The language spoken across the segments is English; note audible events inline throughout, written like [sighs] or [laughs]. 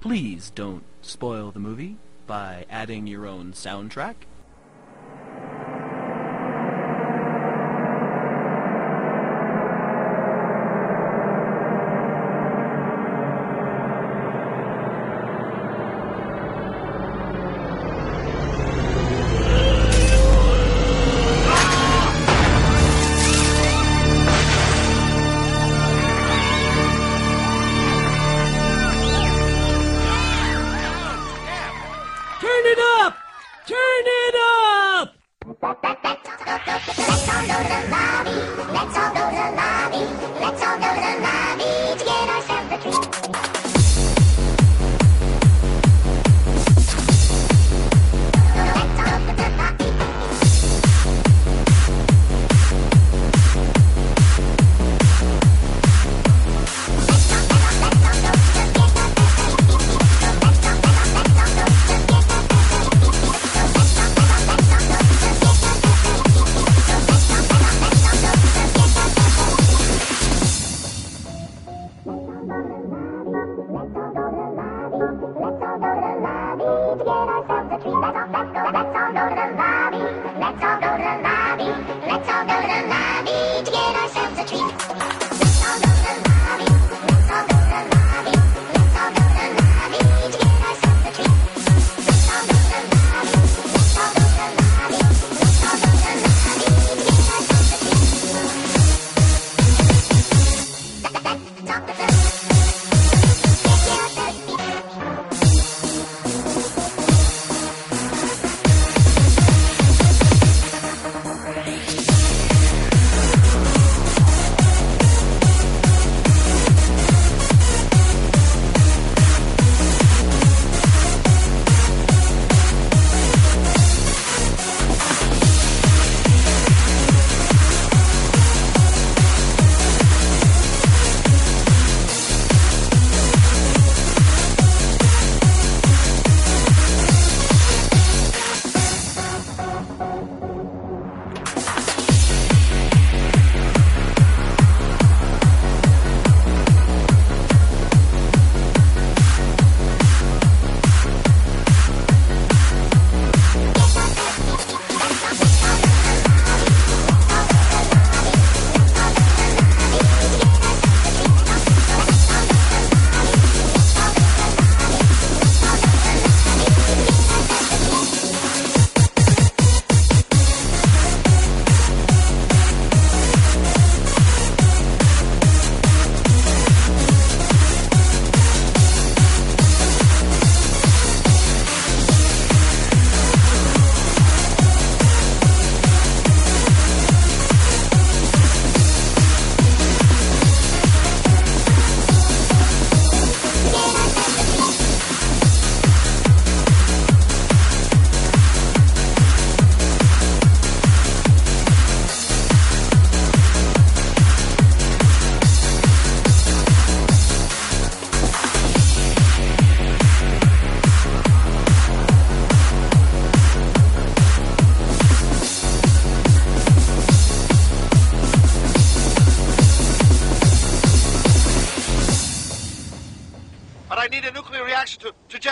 Please don't spoil the movie by adding your own soundtrack.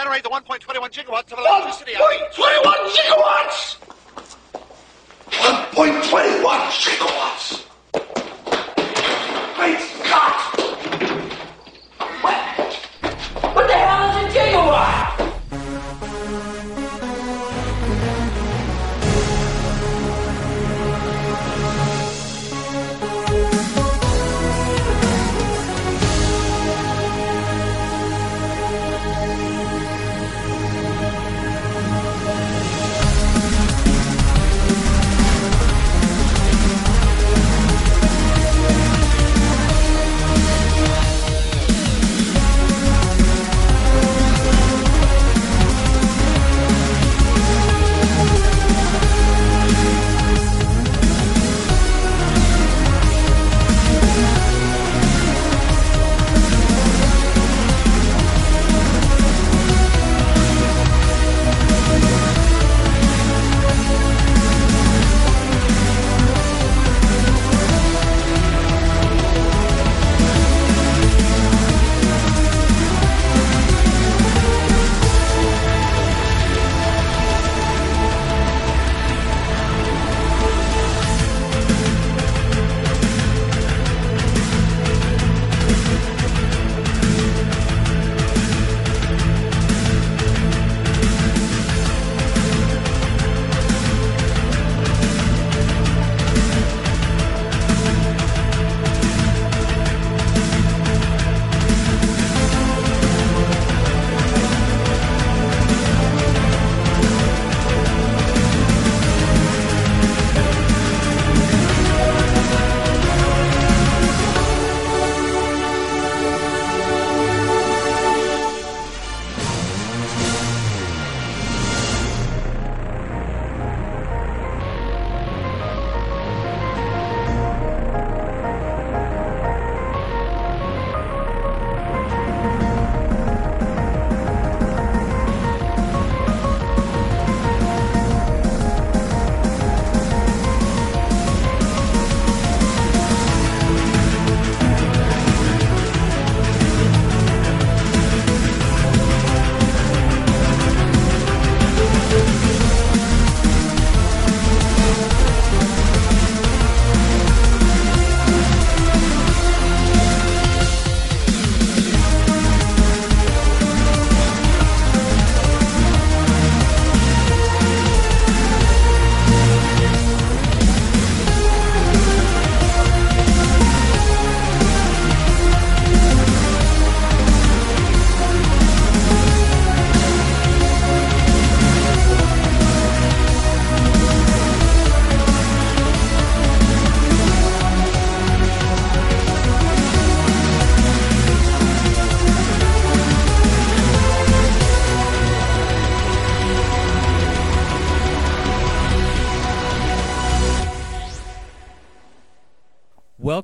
Generate the 1.21 gigawatts of electricity.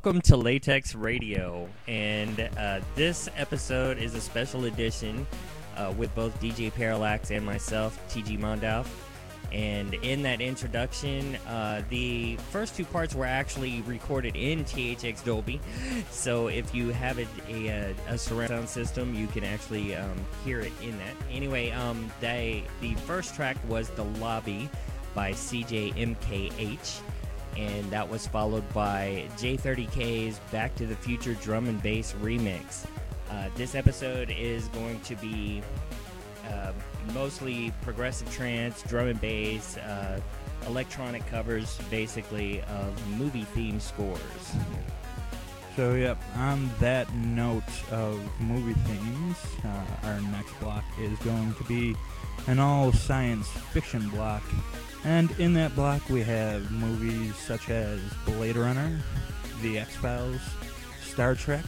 Welcome to Latex Radio, and uh, this episode is a special edition uh, with both DJ Parallax and myself, TG Mondalf. And in that introduction, uh, the first two parts were actually recorded in THX Dolby. So if you have a, a, a surround sound system, you can actually um, hear it in that. Anyway, um, they, the first track was The Lobby by CJ Mkh. And that was followed by Jay30K's Back to the Future Drum and Bass remix. Uh, this episode is going to be uh, mostly progressive trance, drum and bass, uh, electronic covers, basically, of movie theme scores. So, yep, on that note of movie themes, uh, our next block is going to be an all science fiction block. And in that block, we have movies such as Blade Runner, The X Files, Star Trek,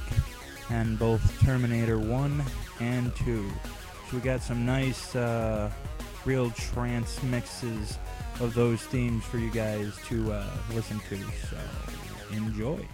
and both Terminator 1 and 2. So we got some nice, uh, real trance mixes of those themes for you guys to uh, listen to. So enjoy.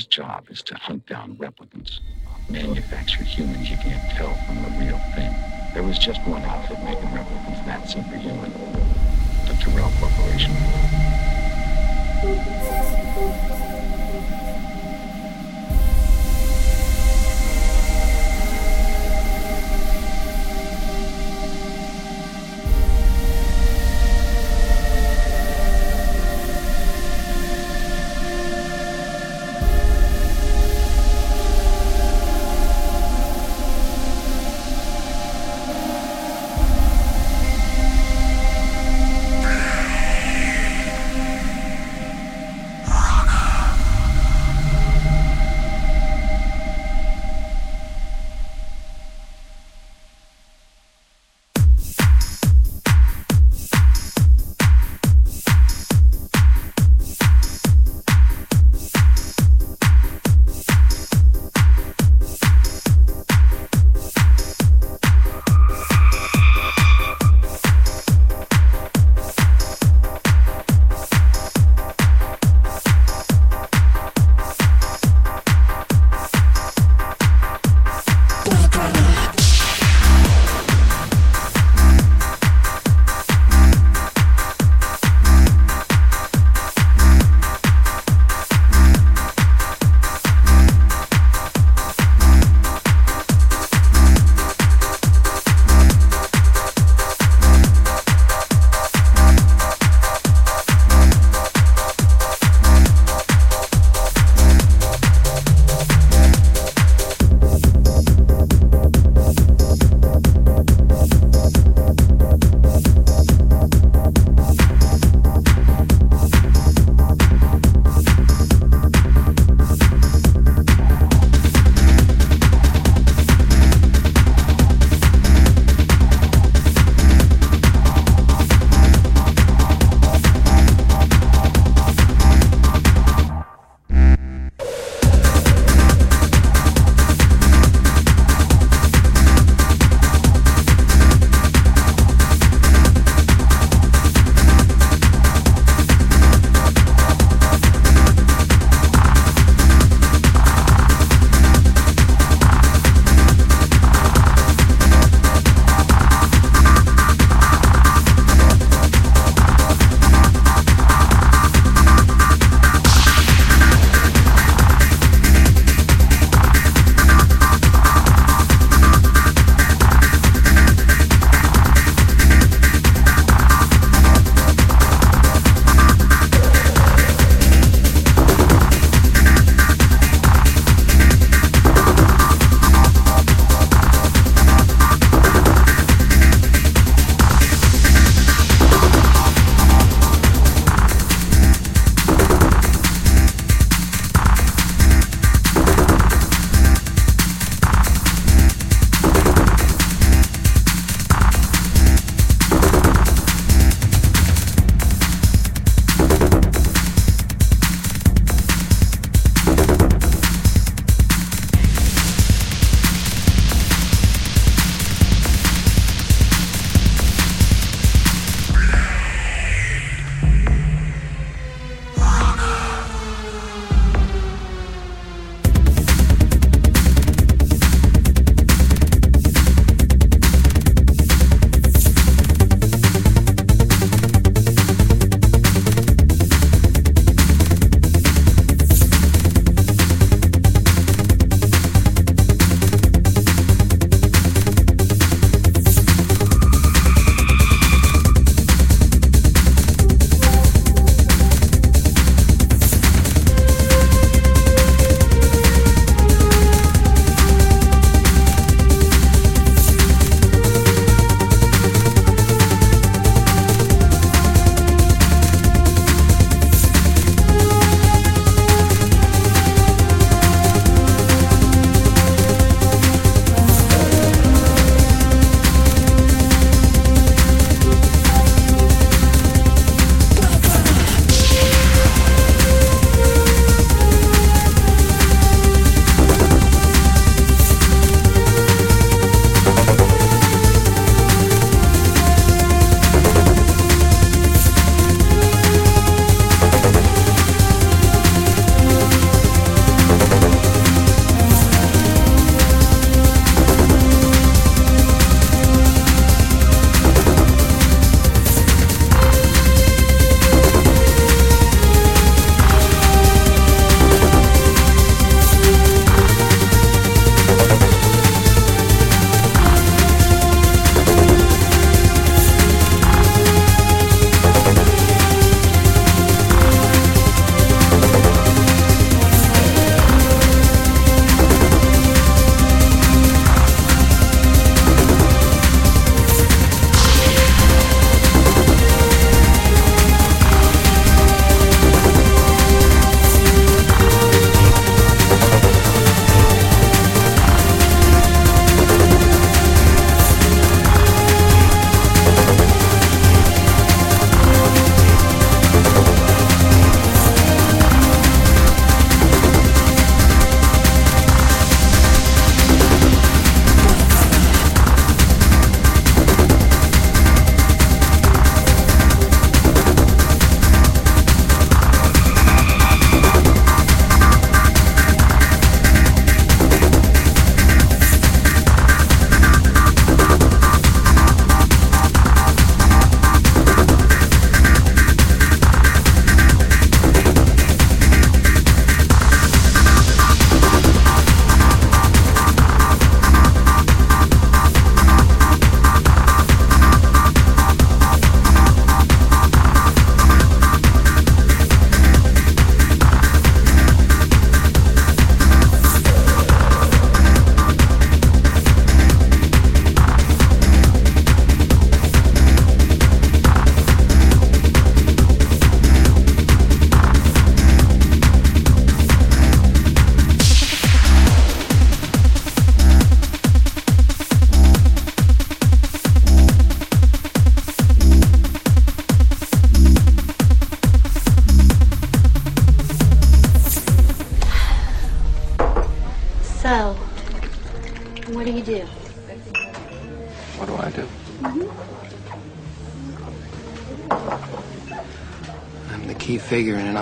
Runner's job is to hunt down replicants, manufacture humans you can't tell from the real thing. There was just one outfit making replicants that superhuman, the Tyrell Corporation.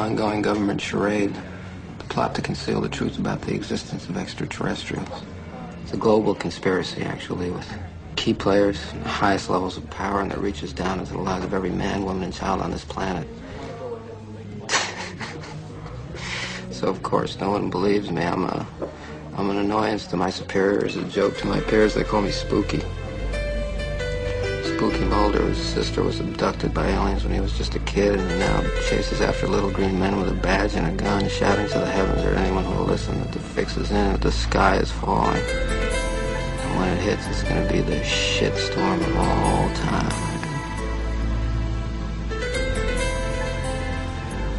Ongoing government charade. The plot to conceal the truth about the existence of extraterrestrials. It's a global conspiracy, actually, with key players in the highest levels of power, and that reaches down into the lives of every man, woman, and child on this planet. [laughs] so, of course, no one believes me. I'm a, I'm an annoyance to my superiors, a joke to my peers. They call me Spooky. Spooky Mulder, his sister, was abducted by aliens when he was just a kid, and now chases after little green men with a badge and a gun, shouting to the heavens or anyone who will listen that the fix is in, that the sky is falling. And when it hits, it's going to be the shitstorm of all time.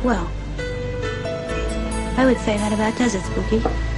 Well, I would say that about does it, Spooky.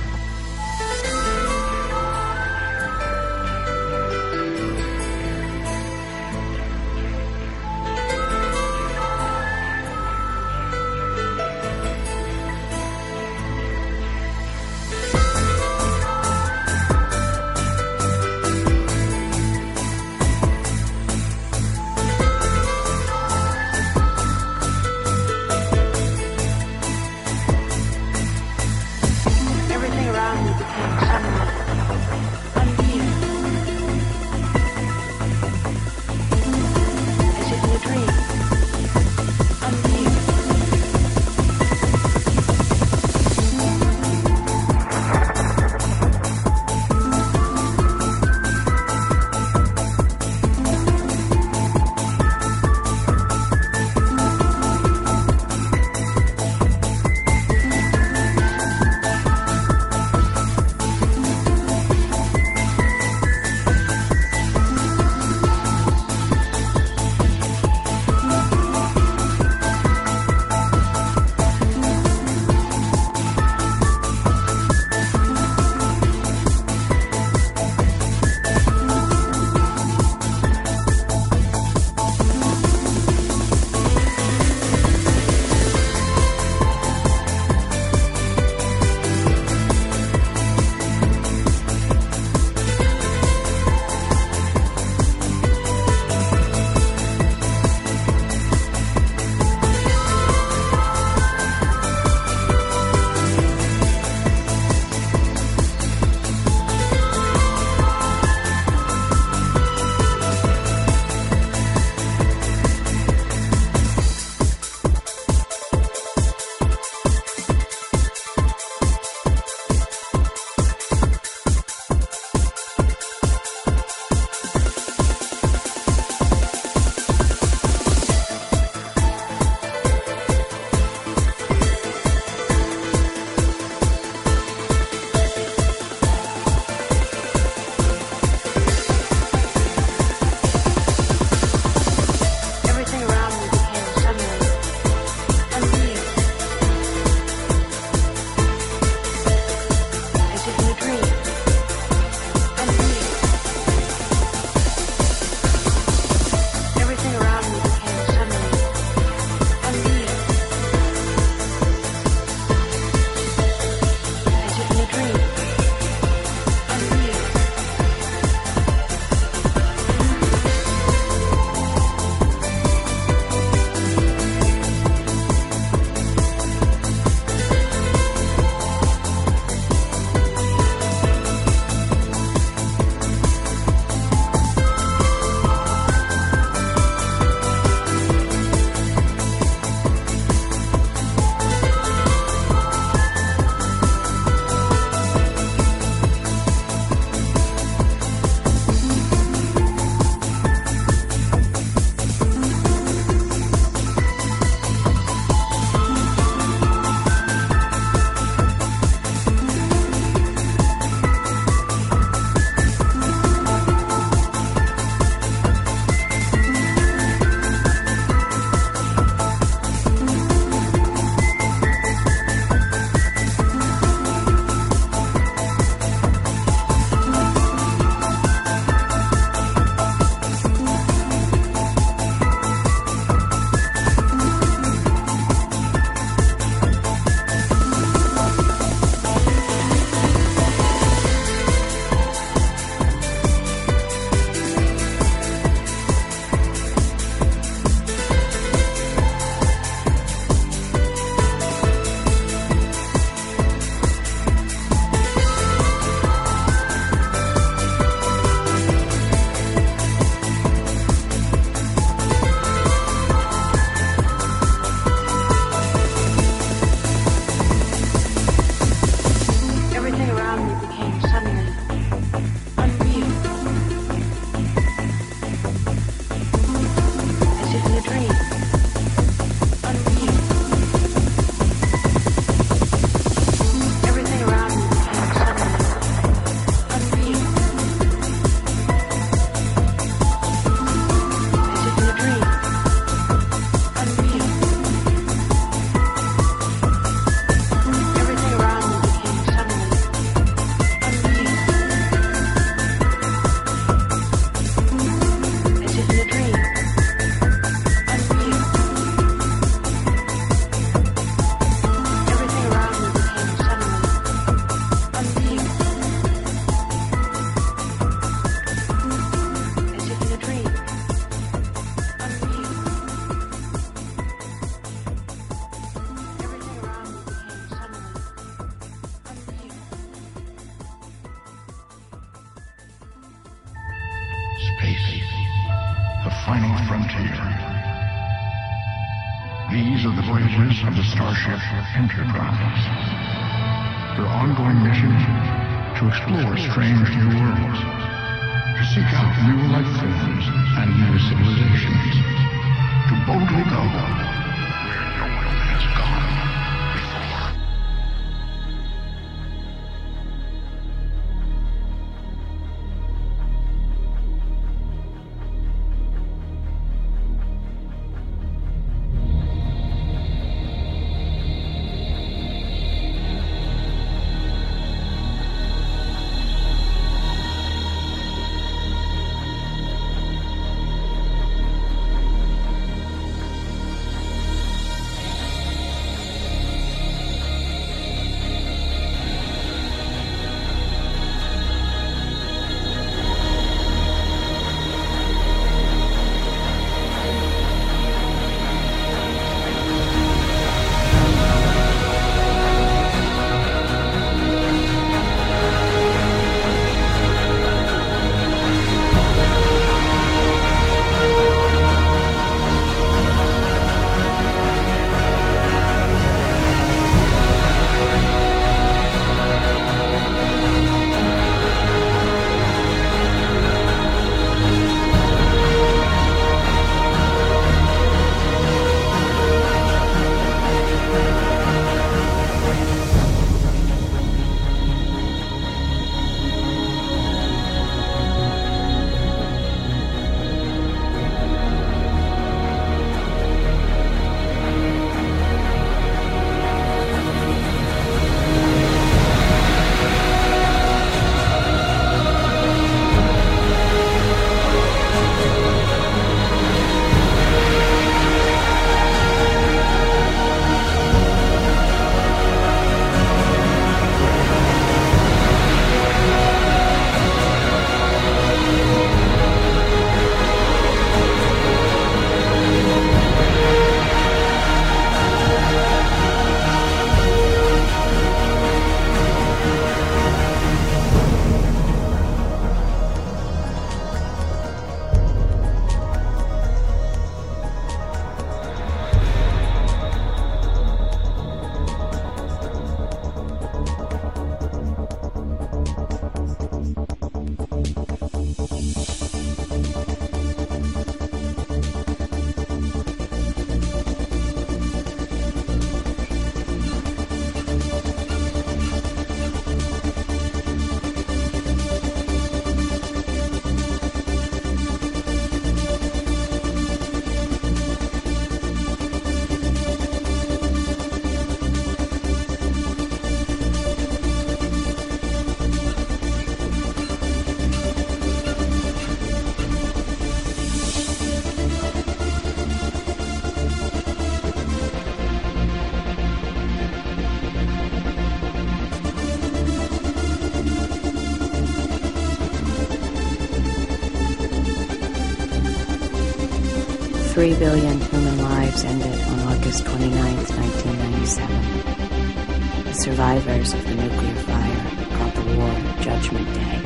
Three billion human lives ended on August 29, 1997. The survivors of the nuclear fire called the war Judgment Day.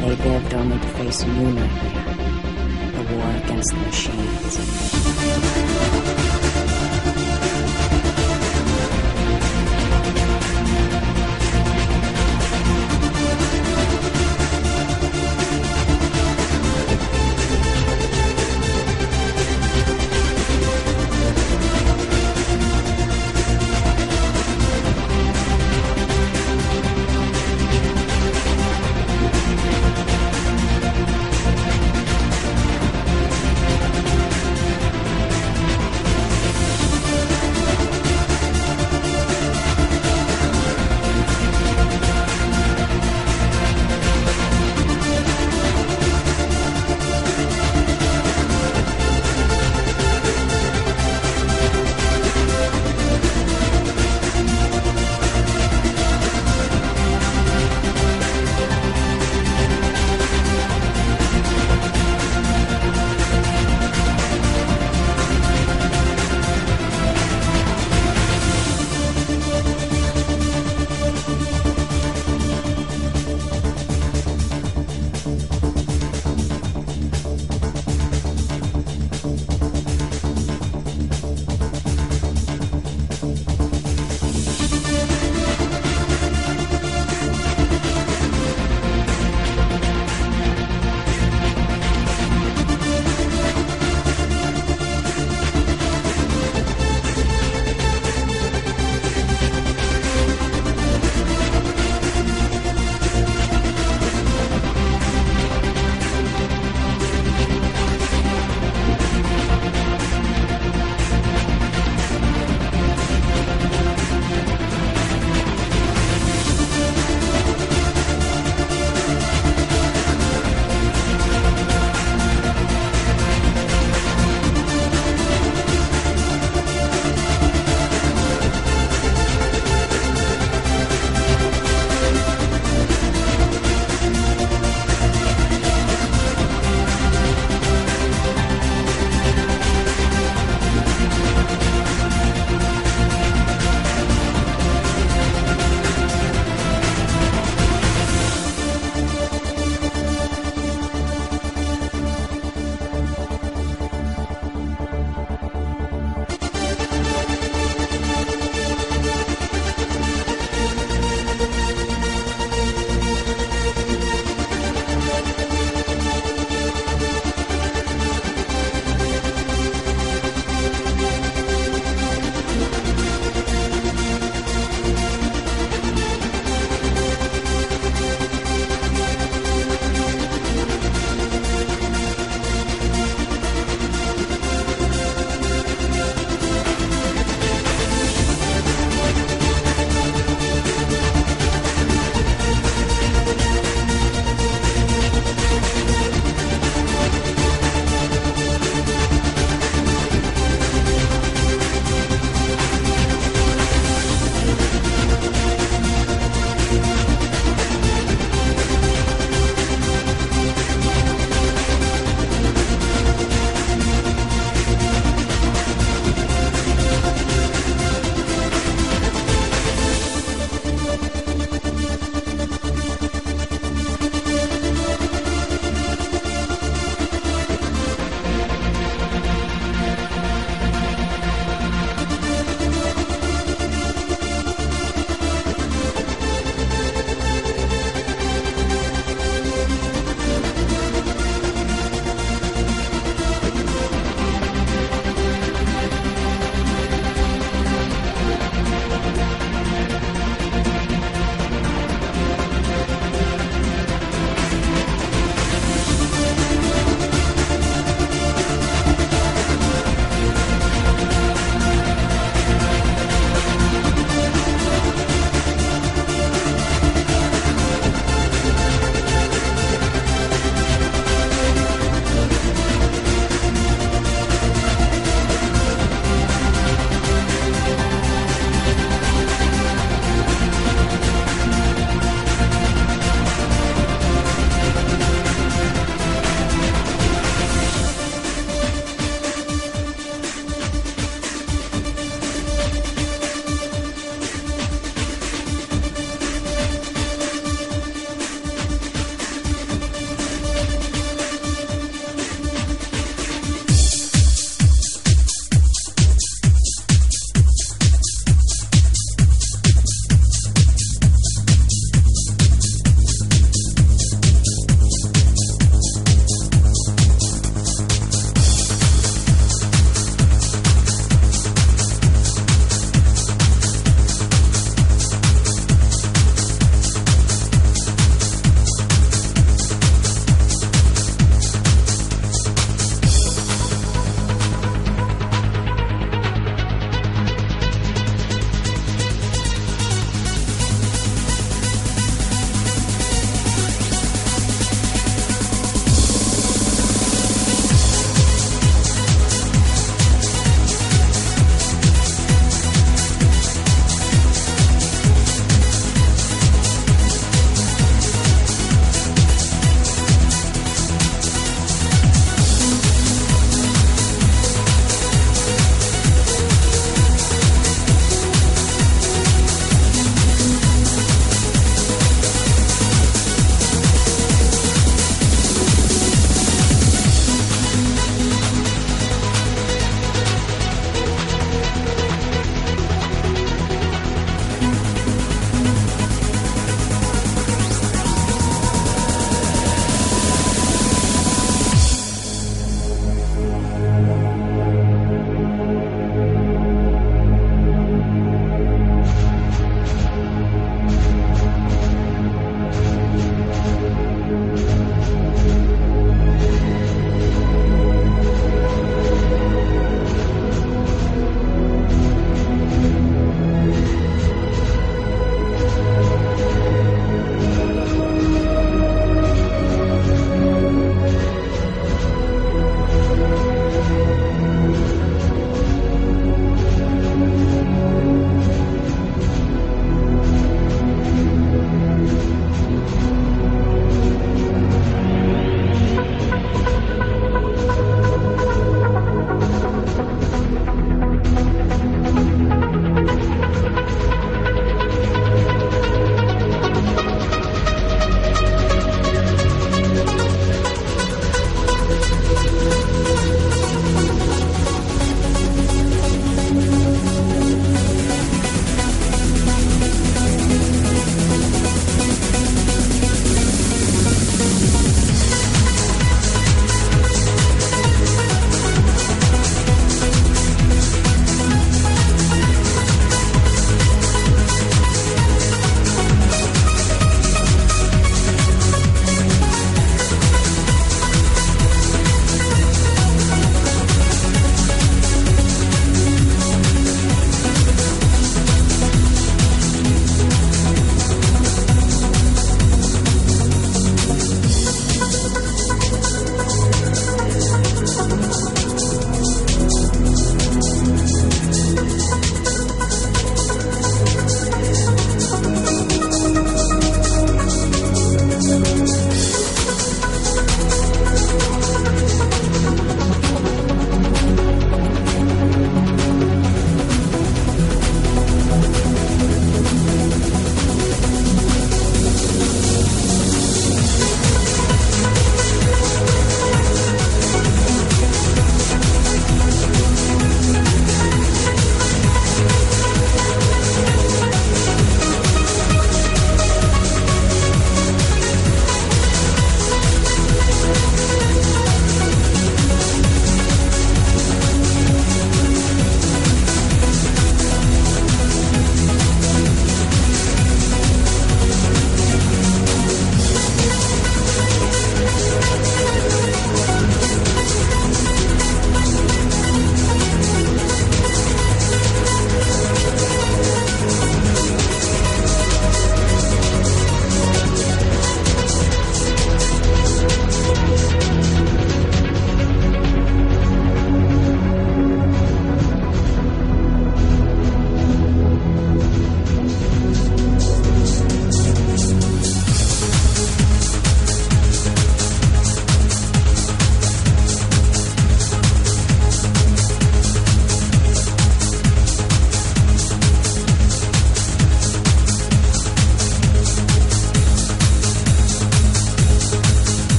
They lived only to face a new nightmare, the war against the machines.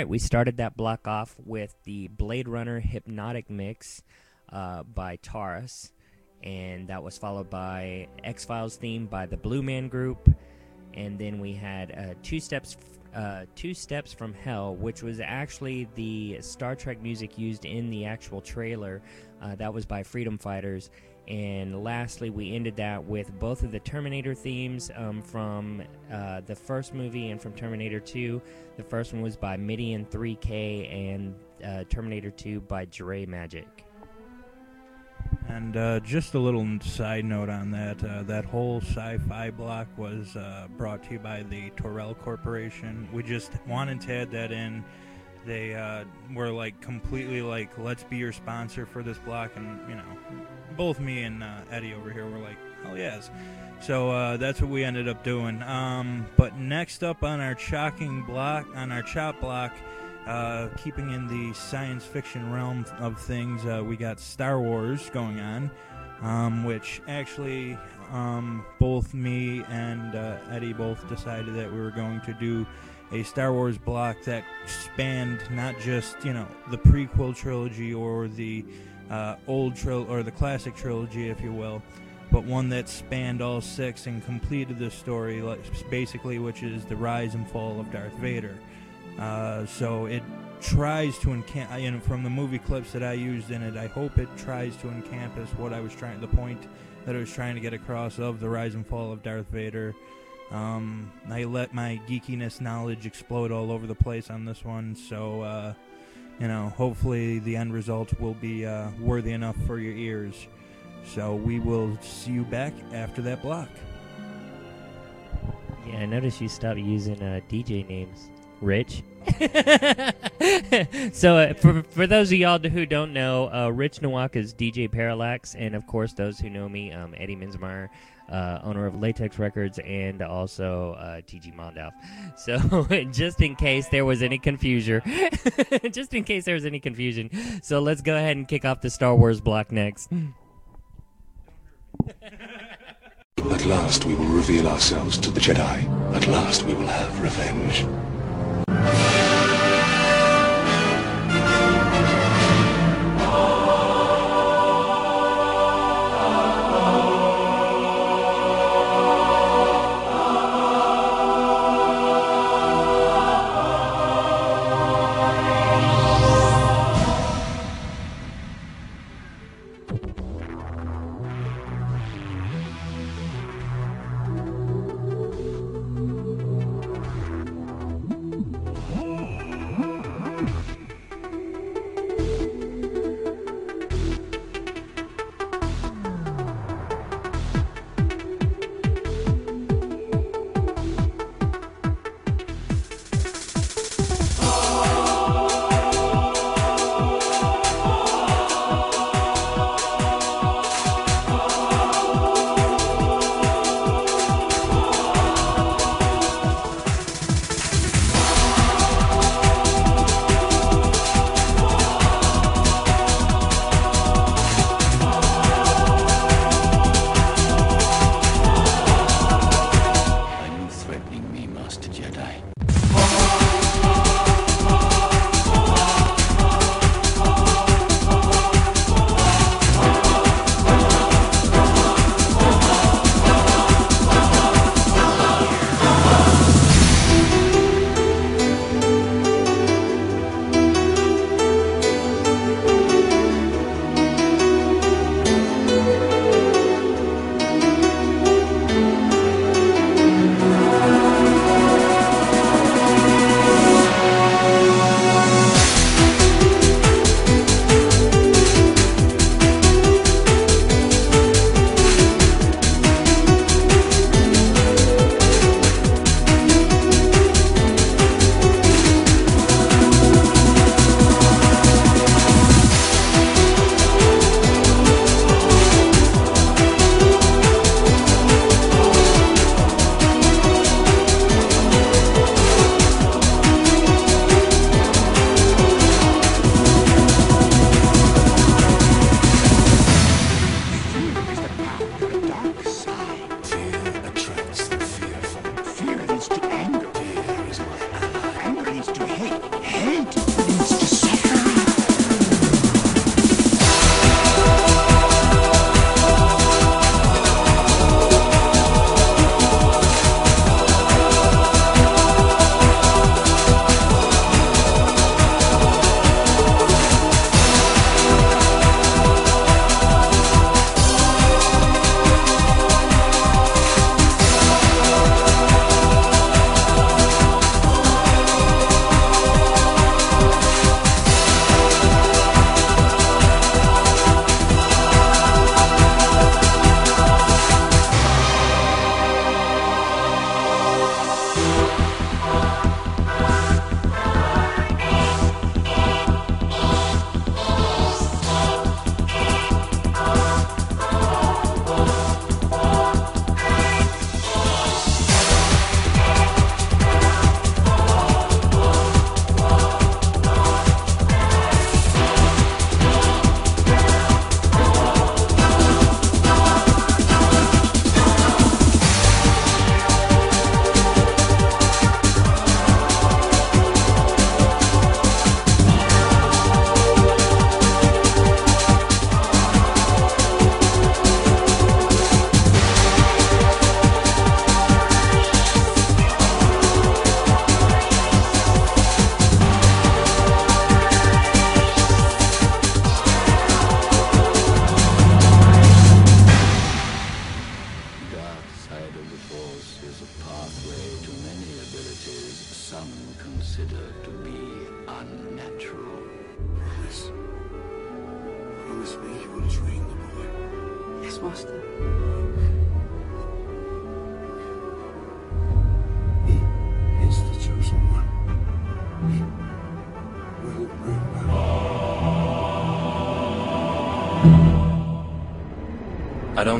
Right, we started that block off with the Blade Runner Hypnotic Mix uh, by Taurus, and that was followed by X Files theme by the Blue Man Group, and then we had uh, two steps. Uh, two steps from hell, which was actually the Star Trek music used in the actual trailer. Uh, that was by Freedom Fighters, and lastly, we ended that with both of the Terminator themes um, from uh, the first movie and from Terminator 2. The first one was by Midian 3K, and uh, Terminator 2 by Dre Magic. And uh, just a little side note on that: uh, that whole sci-fi block was uh, brought to you by the Tyrell Corporation. We just wanted to add that in. They uh, were like completely like, "Let's be your sponsor for this block," and you know, both me and uh, Eddie over here were like, "Hell yes!" So uh, that's what we ended up doing. Um, but next up on our chalking block, on our chop block. Uh, keeping in the science fiction realm of things, uh, we got Star Wars going on, um, which actually um, both me and uh, Eddie both decided that we were going to do a Star Wars block that spanned not just you know the prequel trilogy or the uh, old tril or the classic trilogy, if you will, but one that spanned all six and completed the story, like, basically, which is the rise and fall of Darth Vader. Uh, so it tries to encamp. You know, from the movie clips that I used in it, I hope it tries to encompass what I was trying, the point that I was trying to get across of the rise and fall of Darth Vader. Um, I let my geekiness knowledge explode all over the place on this one, so uh, you know, hopefully the end result will be uh, worthy enough for your ears. So we will see you back after that block. Yeah, I noticed you stopped using uh, DJ names. Rich. [laughs] so, uh, for, for those of y'all who don't know, uh, Rich Nowak is DJ Parallax, and of course, those who know me, um, Eddie Minsmeyer, uh, owner of Latex Records, and also uh, TG Mondalf. [laughs] So, [laughs] just in case there was any confusion, [laughs] just in case there was any confusion, so let's go ahead and kick off the Star Wars block next. At last we will reveal ourselves to the Jedi. At last we will have revenge.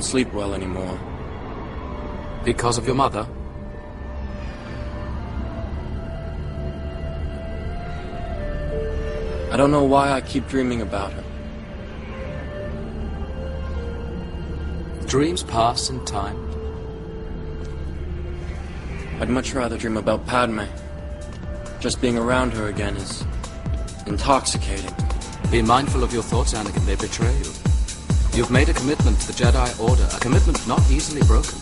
Don't sleep well anymore. Because of your mother? I don't know why I keep dreaming about her. Dreams pass in time. I'd much rather dream about Padme. Just being around her again is intoxicating. Be mindful of your thoughts, Anakin. They betray you. You've made a commitment to the Jedi Order, a commitment not easily broken.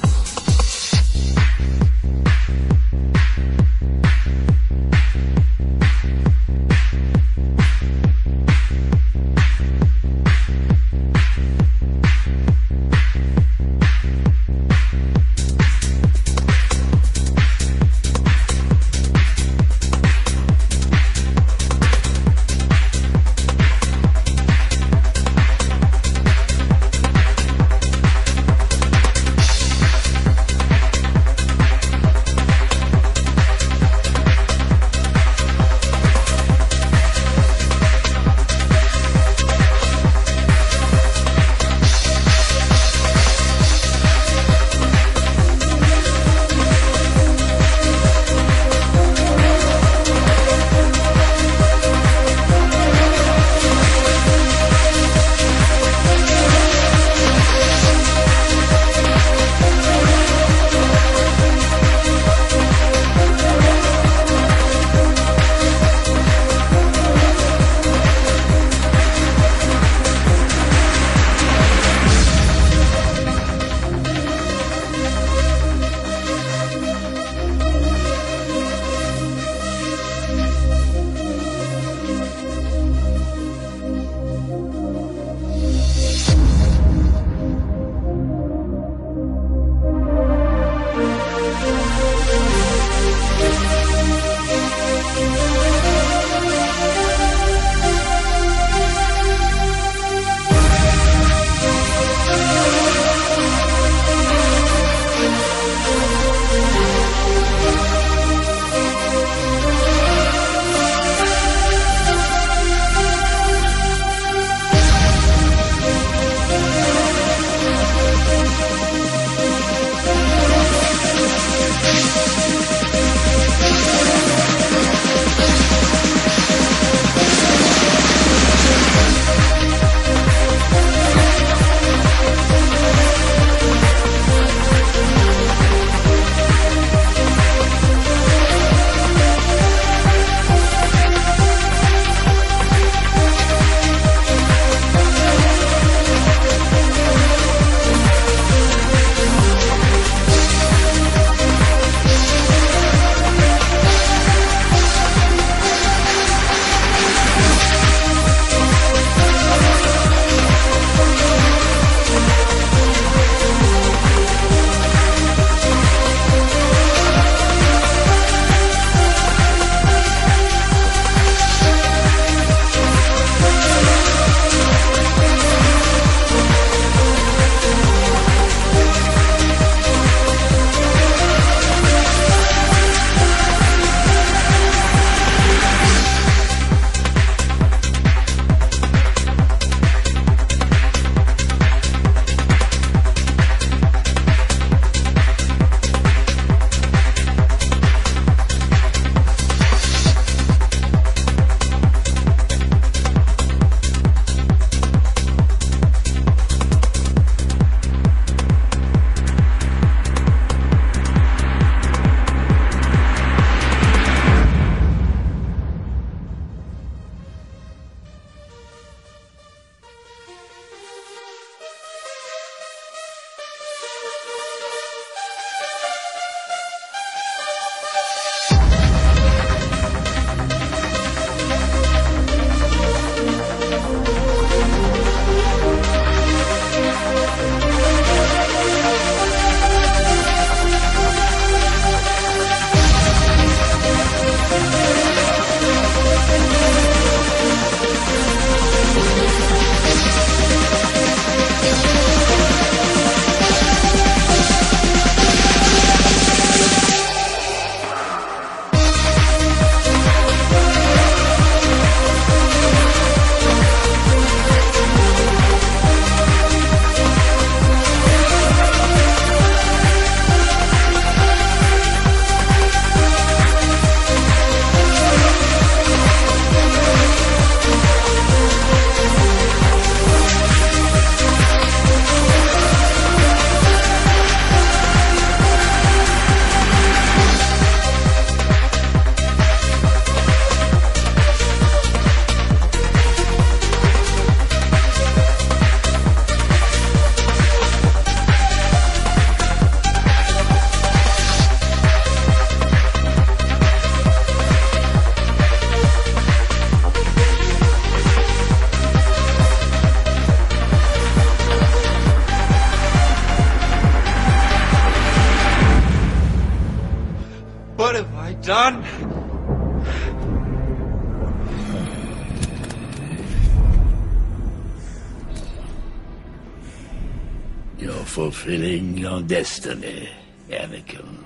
Destiny, Anakin.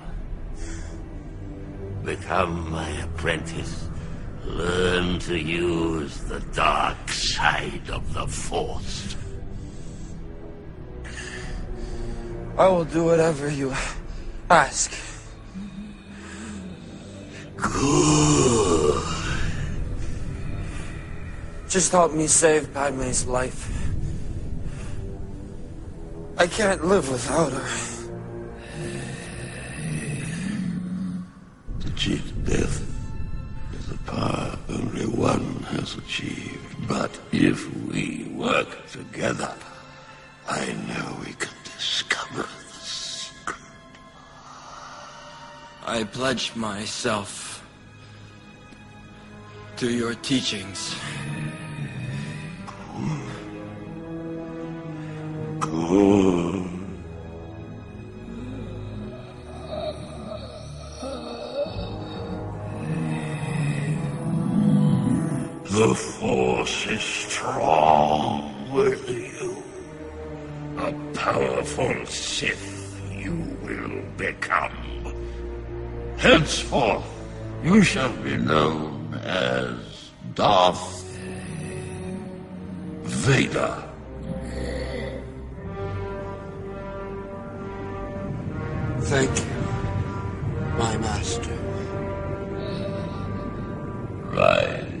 Become my apprentice. Learn to use the dark side of the Force. I will do whatever you ask. Good. Just help me save Padme's life. I can't live without her. Cheat death is a power only one has achieved. But if we work together, I know we can discover the secret. I pledge myself to your teachings. Good. The Force is strong with you. A powerful Sith you will become. Henceforth, you shall be known as Darth Vader. Thank you, my master. Rise.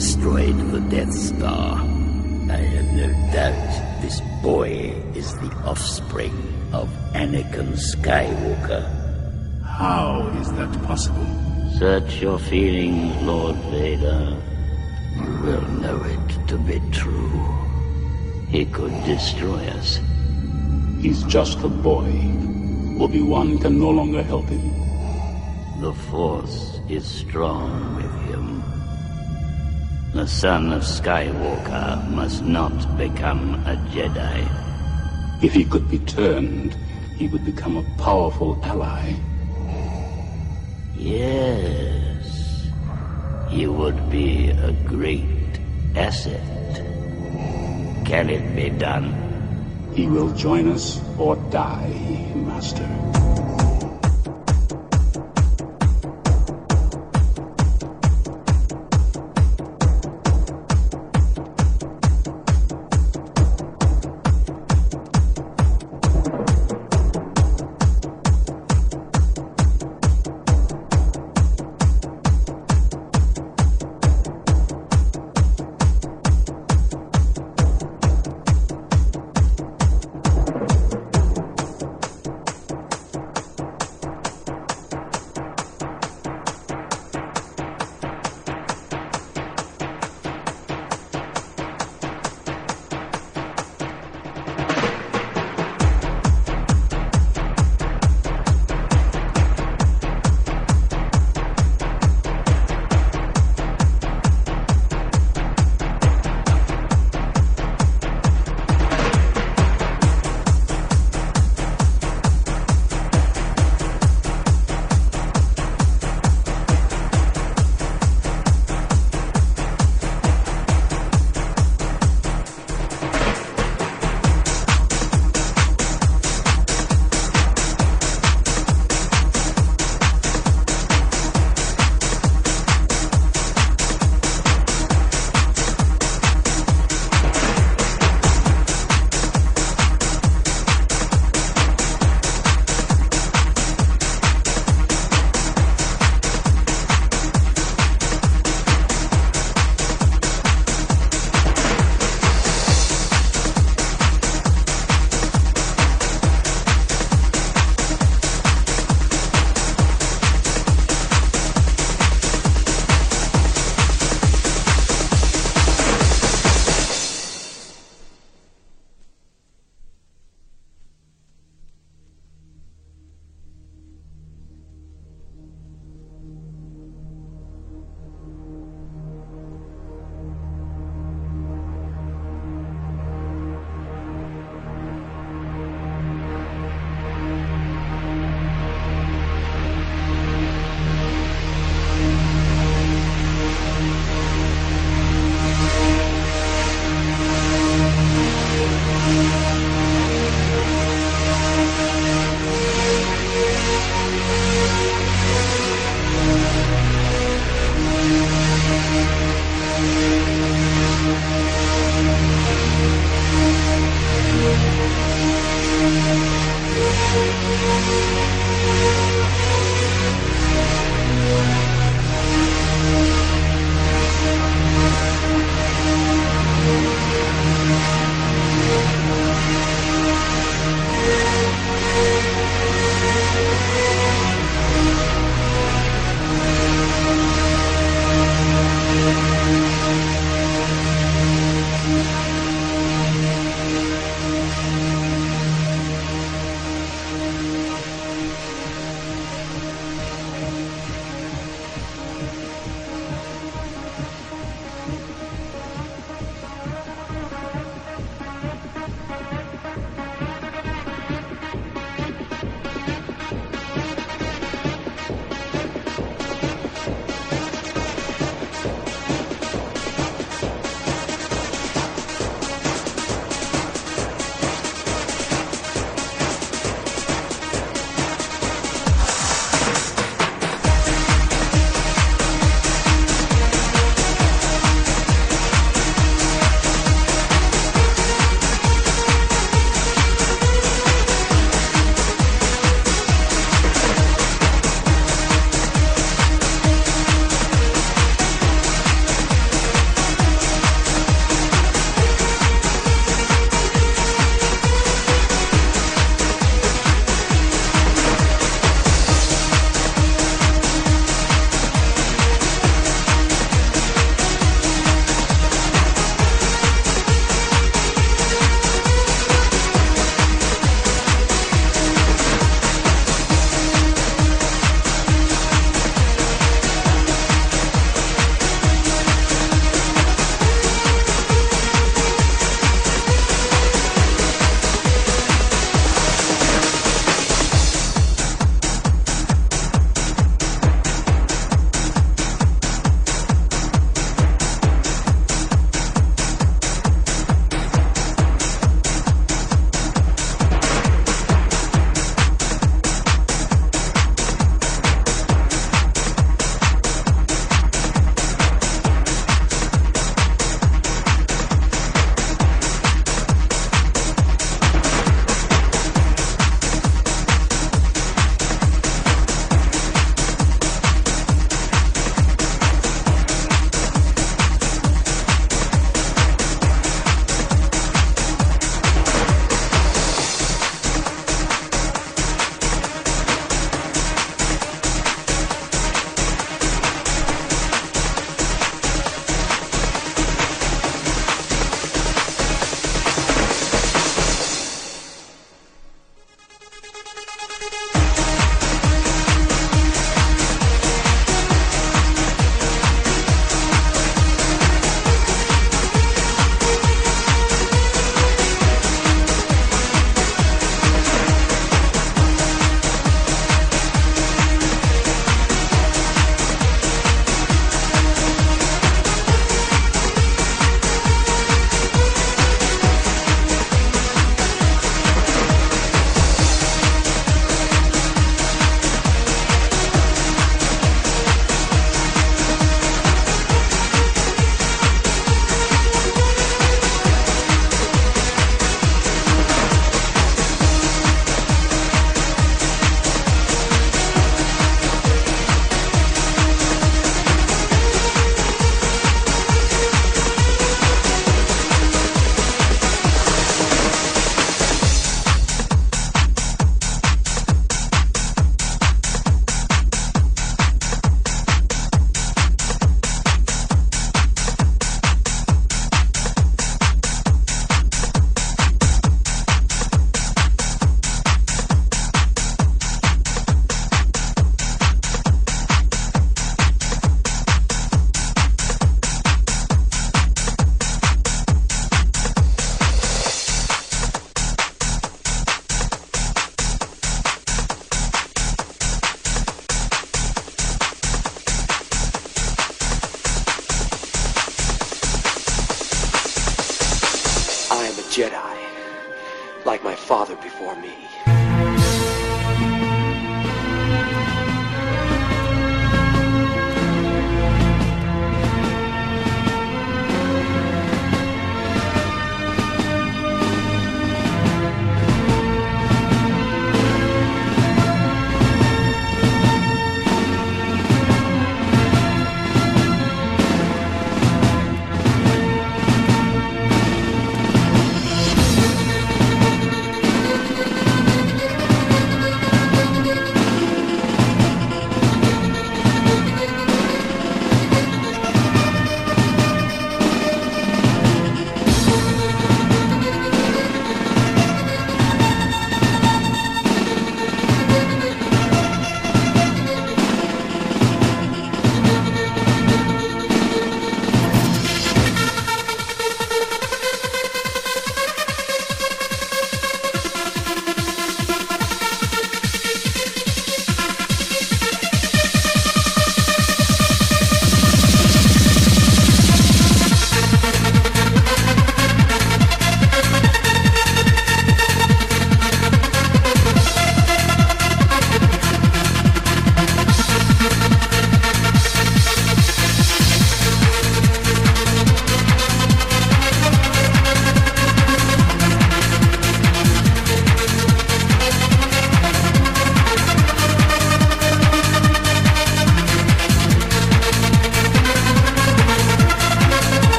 Destroyed the Death Star. I have no doubt this boy is the offspring of Anakin Skywalker. How is that possible? Search your feelings, Lord Vader. You will know it to be true. He could destroy us. He's just a boy. Obi-Wan can no longer help him. The Force is strong. The son of Skywalker must not become a Jedi. If he could be turned, he would become a powerful ally. Yes. He would be a great asset. Can it be done? He will join us or die, Master.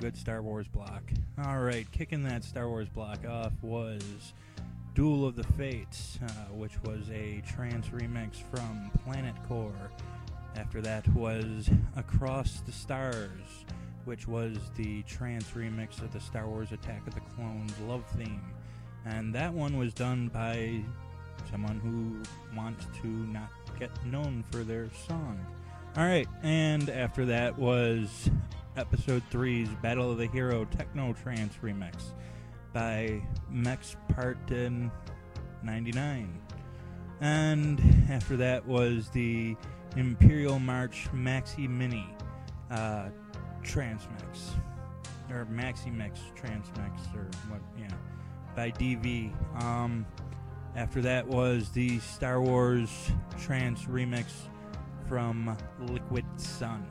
Good Star Wars block. All right, kicking that Star Wars block off was Duel of the Fates, uh, which was a trance remix from Planet Core. After that was Across the Stars, which was the trance remix of the Star Wars Attack of the Clones love theme. And that one was done by someone who wants to not get known for their song. Alright, and after that was episode 3's Battle of the Hero Techno Trance remix by Mex Parton 99. And after that was the Imperial March Maxi Mini uh, Trance Mix. Or Maxi Mix Trance Mix, or what, yeah, by DV. Um, after that was the Star Wars Trance remix from Liquid Sun.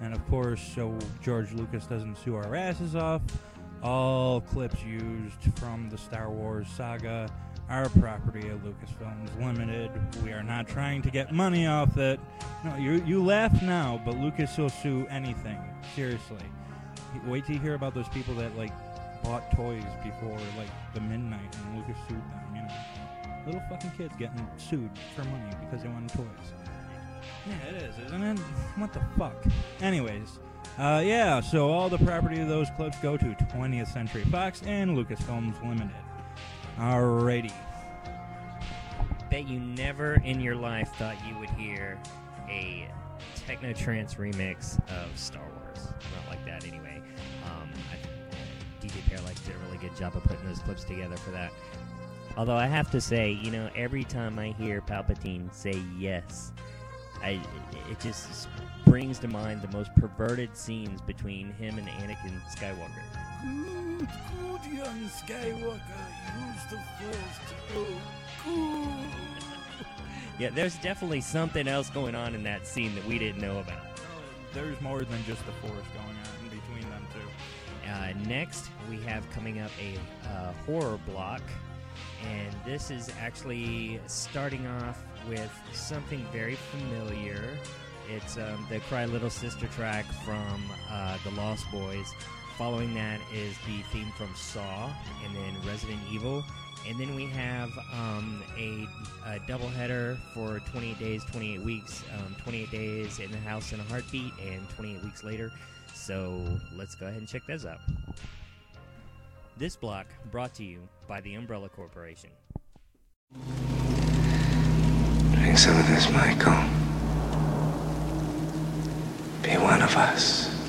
And of course, so George Lucas doesn't sue our asses off, all clips used from the Star Wars saga are property of Lucasfilms Limited. We are not trying to get money off it. No, you you laugh now, but Lucas will sue anything. Seriously. Wait till you hear about those people that like bought toys before like the midnight and Lucas sued them, you know. Little fucking kids getting sued for money because they wanted toys. Yeah, it is, isn't it? What the fuck? Anyways, uh, yeah, so all the property of those clips go to 20th Century Fox and Lucasfilms Limited. Alrighty. Bet you never in your life thought you would hear a techno trance remix of Star Wars. Not like that, anyway. Um, DJ Parallax did a really good job of putting those clips together for that. Although I have to say, you know, every time I hear Palpatine say yes, I it just brings to mind the most perverted scenes between him and Anakin Skywalker. Good, good young Skywalker, use the Force to go good. Yeah, there's definitely something else going on in that scene that we didn't know about. There's more than just the Force going on in between them two. Uh, next, we have coming up a uh, horror block, and this is actually starting off with something very familiar. It's um, the Cry Little Sister track from uh, The Lost Boys. Following that is the theme from Saw, and then Resident Evil. And then we have um, a, a doubleheader for 28 days, 28 weeks, um, 28 days in the house in a heartbeat, and 28 weeks later. So let's go ahead and check those out. This block brought to you by the Umbrella Corporation. Drink some of this, Michael. Be one of us.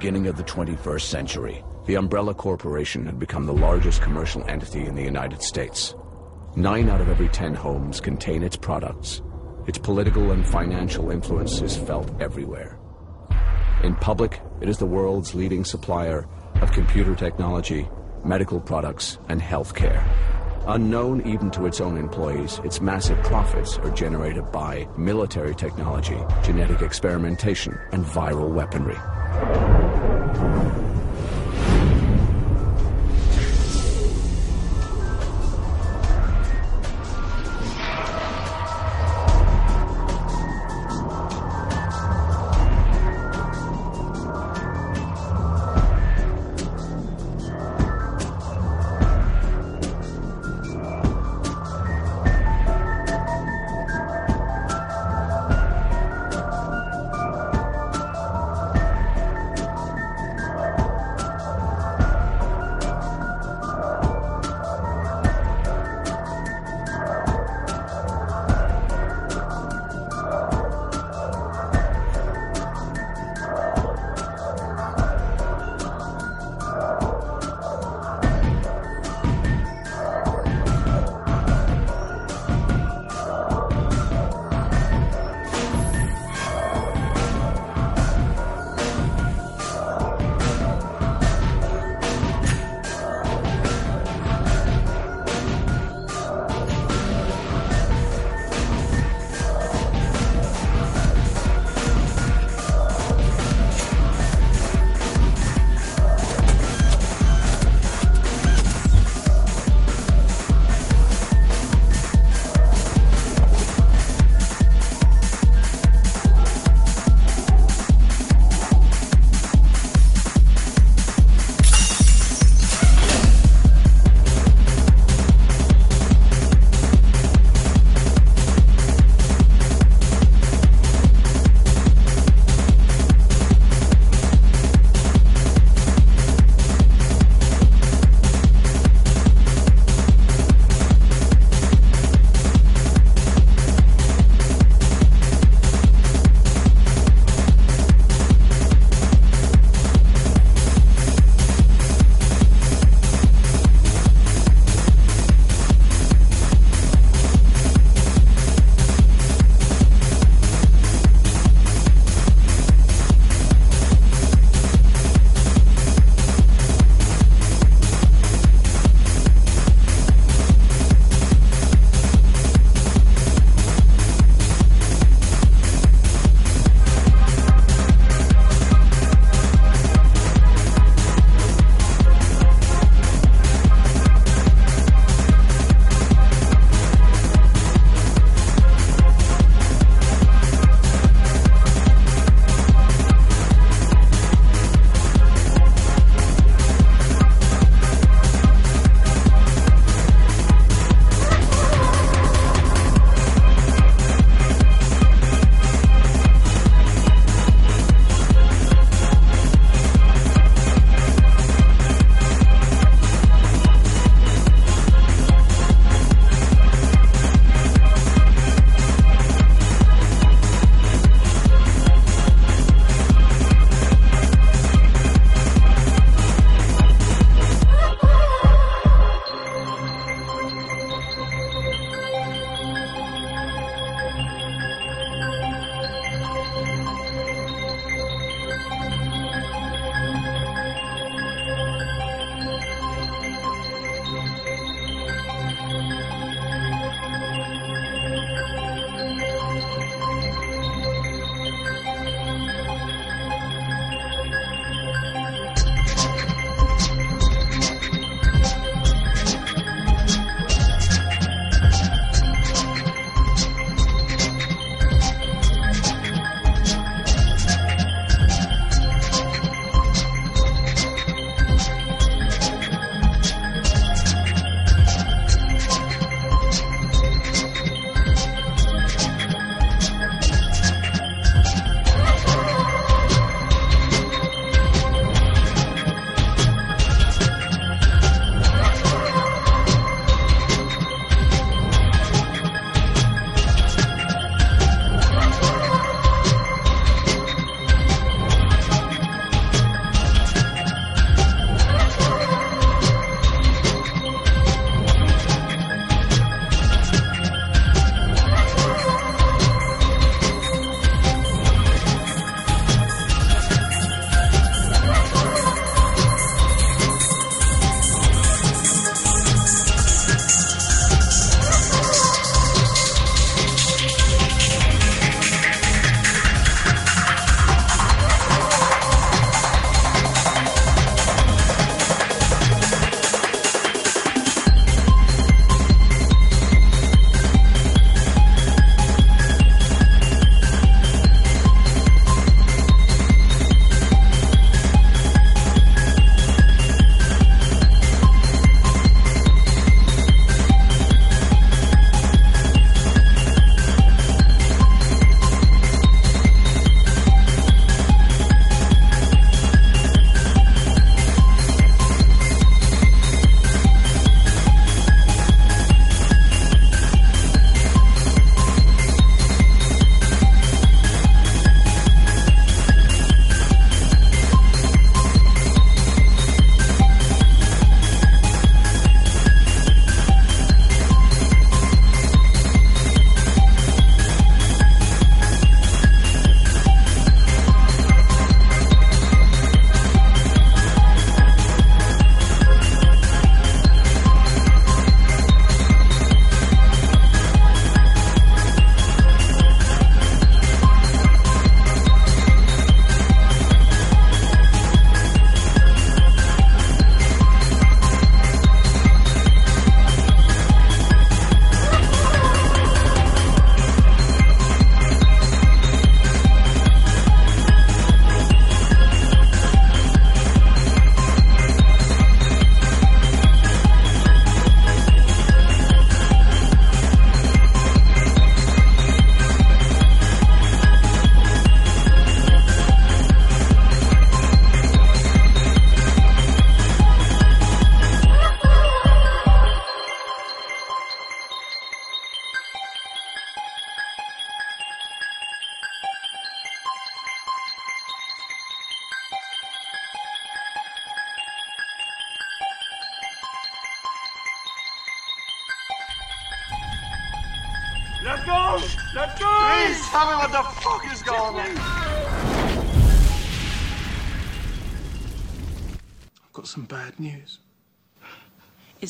Beginning of the 21st century, the Umbrella Corporation had become the largest commercial entity in the United States. Nine out of every ten homes contain its products, its political and financial influence is felt everywhere. In public, it is the world's leading supplier of computer technology, medical products, and healthcare. Unknown even to its own employees, its massive profits are generated by military technology, genetic experimentation, and viral weaponry.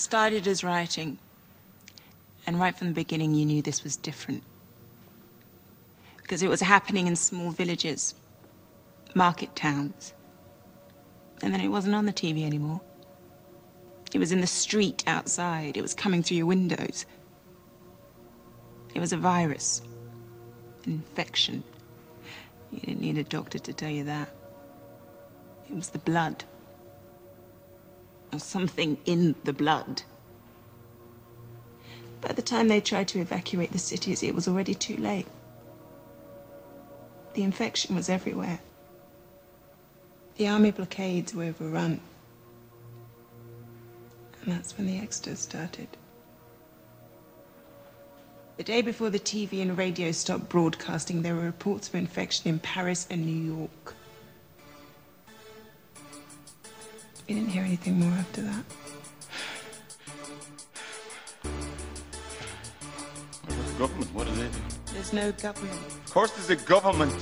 Started as rioting. And right from the beginning, you knew this was different. Because it was happening in small villages, market towns. And then it wasn't on the TV anymore. It was in the street outside. It was coming through your windows. It was a virus, an infection. You didn't need a doctor to tell you that. It was the blood. Something in the blood. By the time they tried to evacuate the cities, it was already too late. The infection was everywhere. The army blockades were overrun. And that's when the exodus started. The day before the TV and radio stopped broadcasting, there were reports of infection in Paris and New York. We didn't hear anything more after that. Government, what is it? There's no government. Of course there's a government.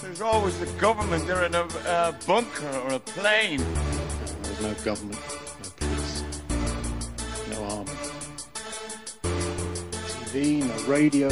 There's always a government. They're in a uh, bunker or a plane. There's no government, no police, no army. TV, no radio,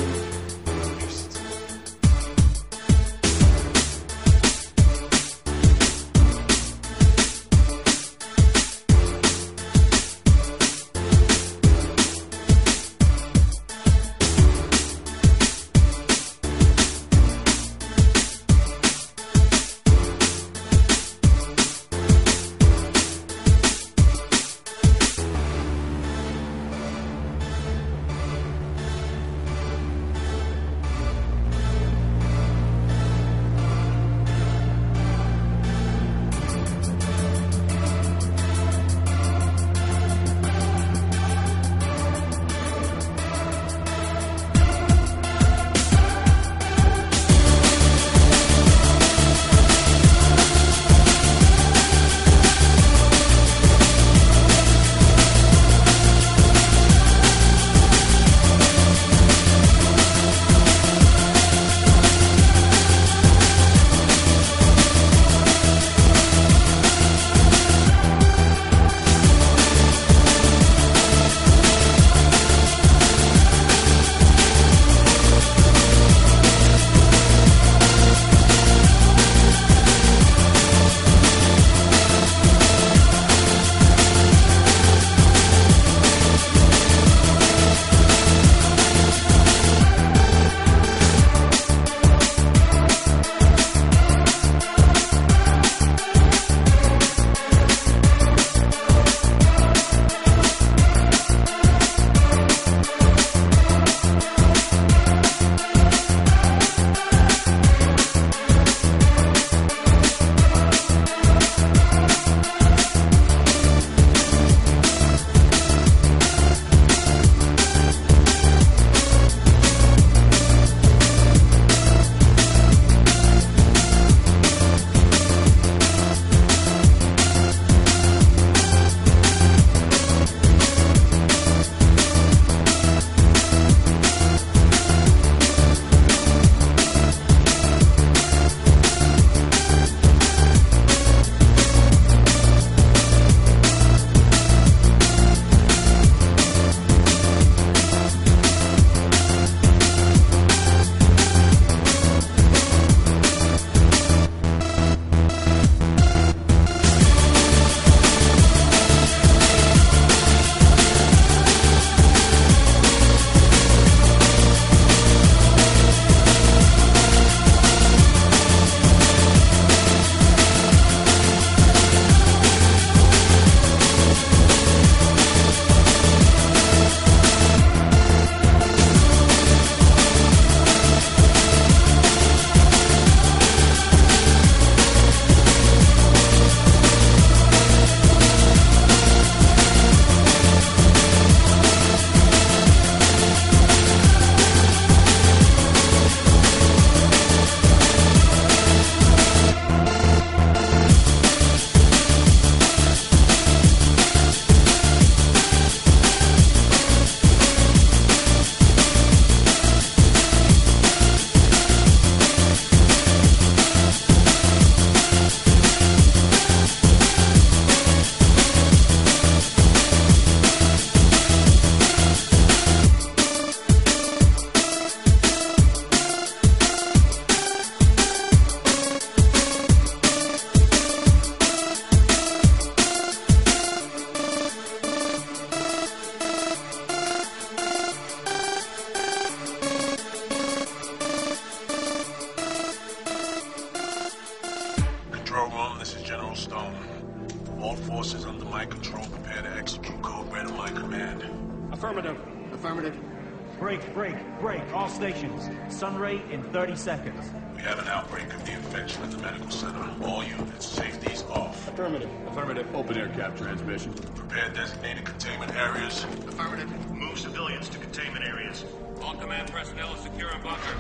Sunray in 30 seconds. We have an outbreak of the infection at the medical center. All units, safety's off. Affirmative. Affirmative. Open air cap transmission. Prepare designated containment areas. Affirmative. Move civilians to containment areas. All command personnel is secure in bunker.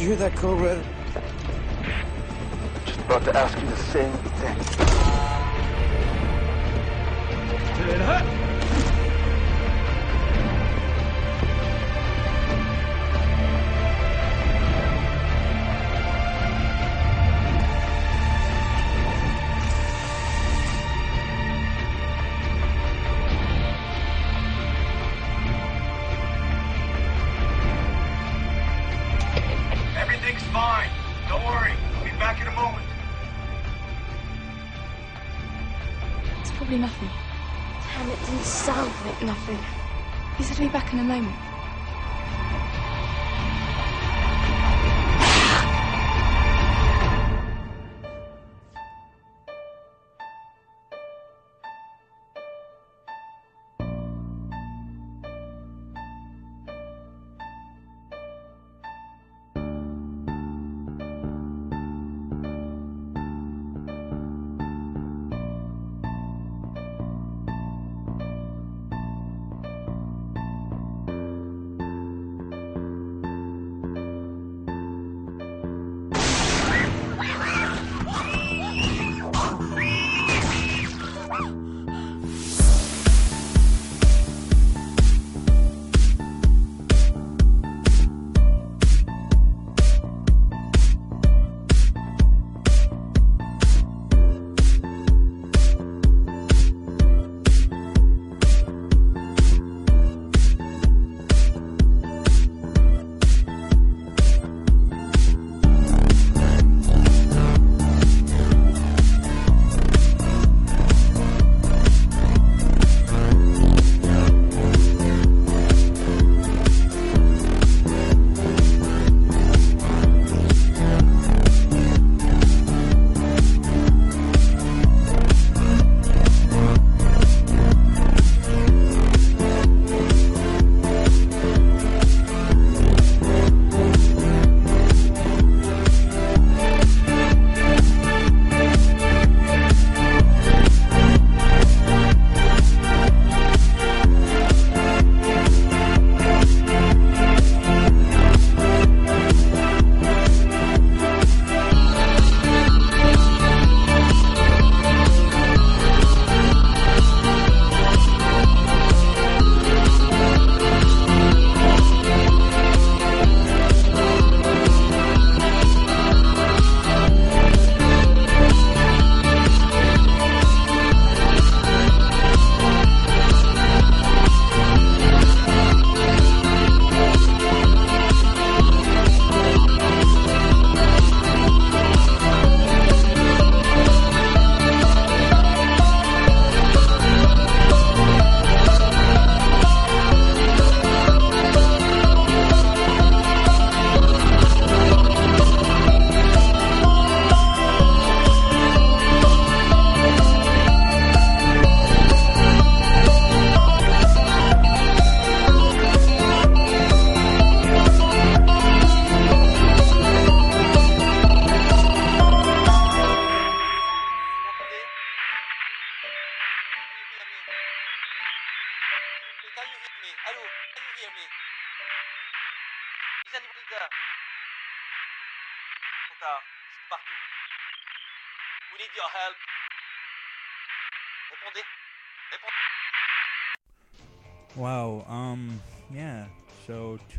Did you hear that red? Just about to ask you the same thing.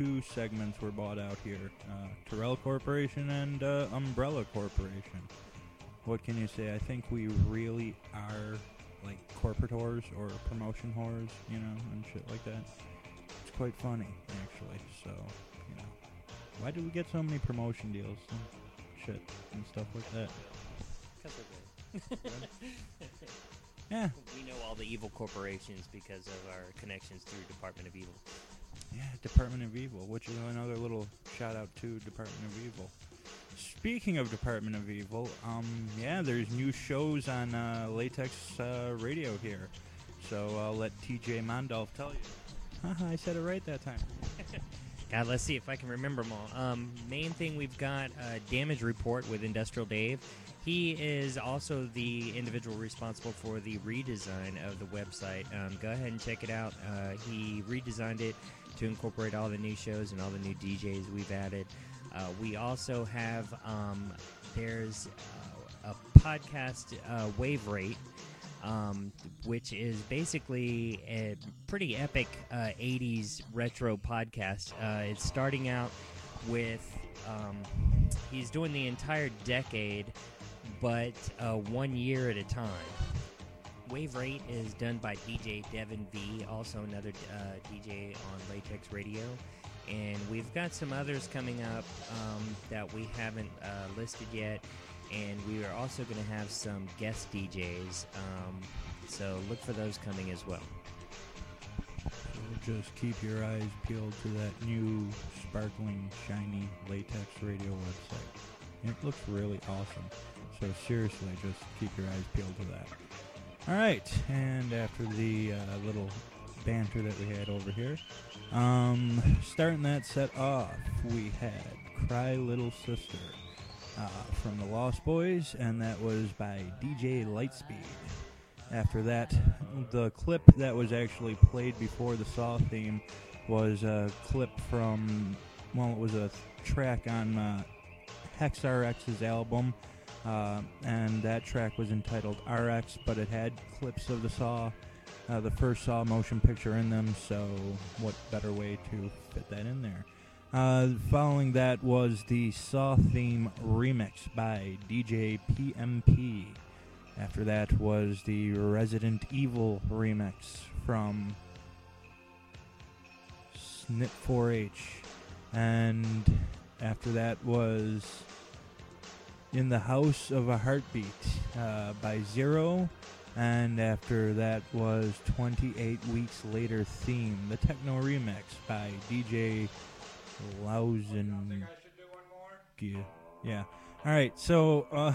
Two segments were bought out here: uh, Tyrell Corporation and uh, Umbrella Corporation. What can you say? I think we really are like corporate whores or promotion whores, you know, and shit like that. It's quite funny, actually. So, you know, why do we get so many promotion deals and shit and stuff like that? Yeah. [laughs] We know all the evil corporations because of our connections through Department of Evil. Yeah, Department of Evil, which is another little shout out to Department of Evil. Speaking of Department of Evil, um, yeah, there's new shows on uh, Latex uh, Radio here. So I'll let TG Mondalf tell you. I said it right that time. [laughs] God, let's see if I can remember them all. Um, main thing we've got uh, Damage Report with Industrial Dave. He is also the individual responsible for the redesign of the website. Um, go ahead and check it out. Uh, he redesigned it to incorporate all the new shows and all the new DJs we've added. Uh, we also have um, there's uh, a podcast uh, Wave Rate um, which is basically a pretty epic uh, 80s retro podcast. Uh, it's starting out with, um, he's doing the entire decade, but uh, one year at a time. Wave Rate is done by DJ Devin V, also another uh, DJ on Latex Radio. And we've got some others coming up um, that we haven't uh, listed yet and we are also going to have some guest DJs. Um, so look for those coming as well. So just keep your eyes peeled to that new, sparkling, shiny latex radio website. It looks really awesome. So seriously, just keep your eyes peeled to that. All right, and after the uh, little banter that we had over here, um, starting that set off, we had "Cry Little Sister." uh, from the Lost Boys, and that was by DJ Lightspeed. After that, the clip that was actually played before the Saw theme was a clip from, well, it was a track on uh, Hex RX's album, uh, and that track was entitled RX, but it had clips of the Saw, uh, the first Saw motion picture in them, so what better way to fit that in there? Uh, following that was the Saw theme remix by DJ PMP. After that was the Resident Evil remix from Snip4H. And after that was In the House of a Heartbeat uh, by Zero. And after that was 28 Weeks Later theme, the techno remix by DJ Lausen. Yeah. yeah. All right. So uh,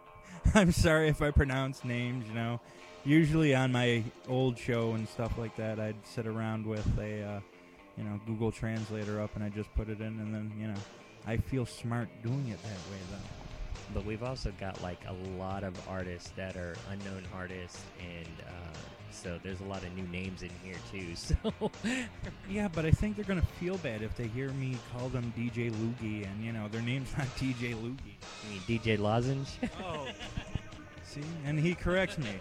[laughs] I'm sorry if I pronounce names. You know, usually on my old show and stuff like that, I'd sit around with a uh, you know Google Translator up and I just put it in, and then you know I feel smart doing it that way though. But we've also got like a lot of artists that are unknown artists, and uh, so there's a lot of new names in here too. [laughs] So yeah, but I think they're gonna feel bad if they hear me call them DJ Loogie, and you know their name's not [laughs] DJ Loogie. You mean DJ Lozenge? [laughs] Oh, see, and he corrects me.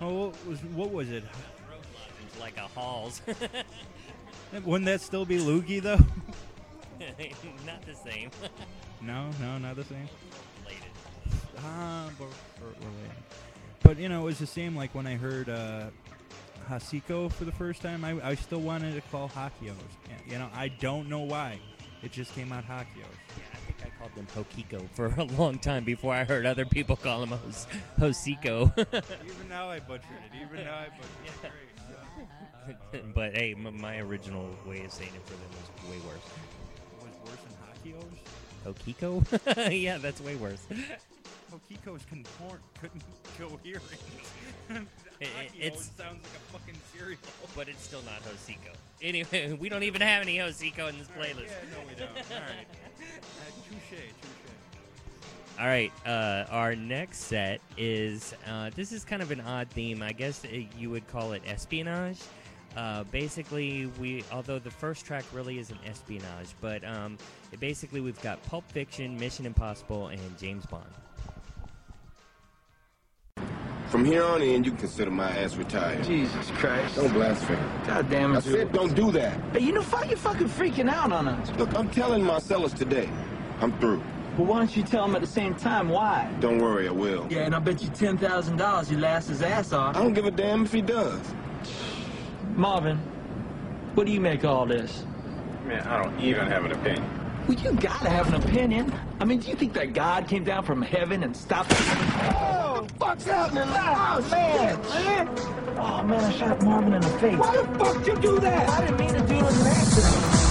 Oh, what was what was it? like a Halls. Wouldn't that still be Loogie though? not the same. no, no, not the same. Ah, but we're, we're related. But you know, it was the same like when I heard uh, Hocico for the first time. I, I still wanted to call Hakios. You know, I don't know why. It just came out Hakios. Yeah, I think I called them Hokiko for a long time before I heard other people call them Hos- Hocico. [laughs] Even now I butchered it. Even now I butchered it. [laughs] [laughs] but hey, m- my original way of saying it for them was way worse. Was worse than Hakios? Hokiko? yeah, that's way worse. Hokiko's conform couldn't [laughs] coherent. [laughs] It- it's- sounds like a fucking cereal. But it's still not Hocico. Anyway, [laughs] we don't even have any Hocico in this playlist. Yeah, no, we don't. All right. Uh, touche, touche. All right, uh, our next set is uh, this is kind of an odd theme. I guess uh, you would call it espionage. Uh, basically, we although the first track really isn't espionage, but um, basically we've got Pulp Fiction, Mission Impossible, and James Bond. From here on in, you can consider my ass retired. Jesus Christ. Don't blaspheme. God damn it. I said don't do that. Hey, you know, why you're fucking freaking out on us? Look, I'm telling Marcellus today. I'm through. Well, why don't you tell him at the same time why? Don't worry, I will. Yeah, and I bet you $10,000 you last his ass off. I don't give a damn if he does. Marvin, what do you make of all this? Man, I don't even have an opinion. Well, you gotta have an opinion. I mean, do you think that God came down from heaven and stopped? Oh, the fuck's happening? Ah, oh, man, man. Oh man, I shot Marvin in the face. Why the fuck you do that? I didn't mean to do it as an accident.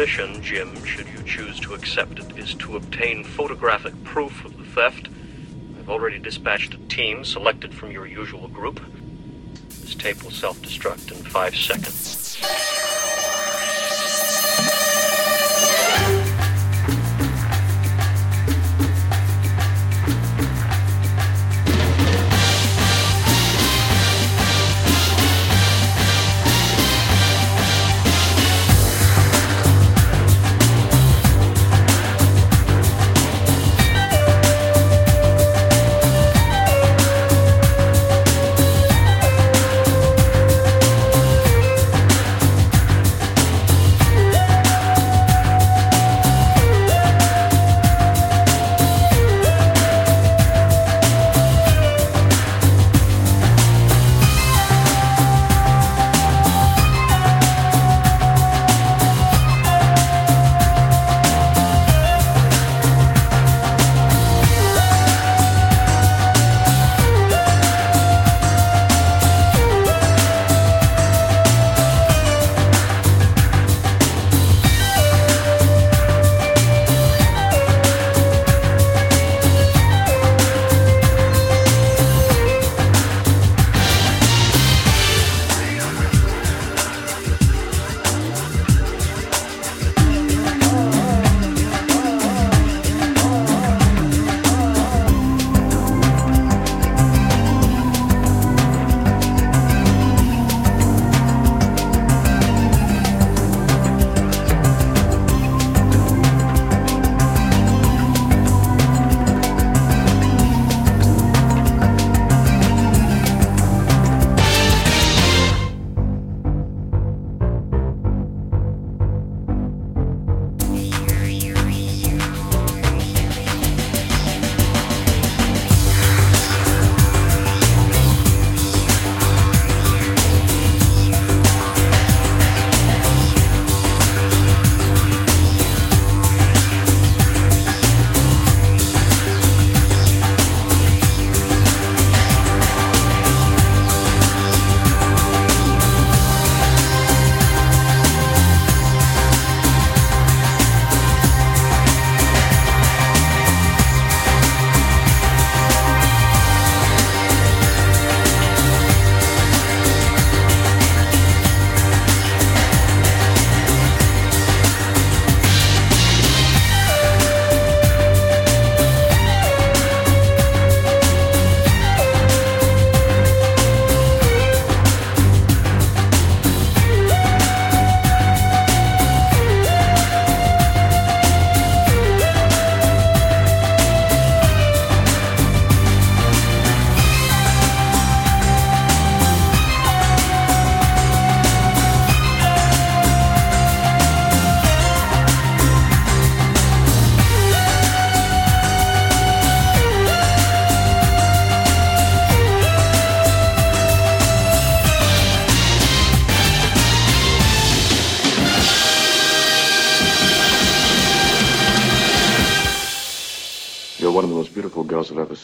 Mission, Jim, should you choose to accept it, is to obtain photographic proof of the theft. I've already dispatched a team selected from your usual group. This tape will self destruct in five seconds.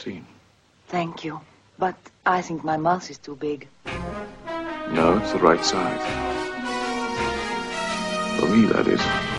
Seen. Thank you. But I think my mouth is too big. No, it's the right size. For me, that is.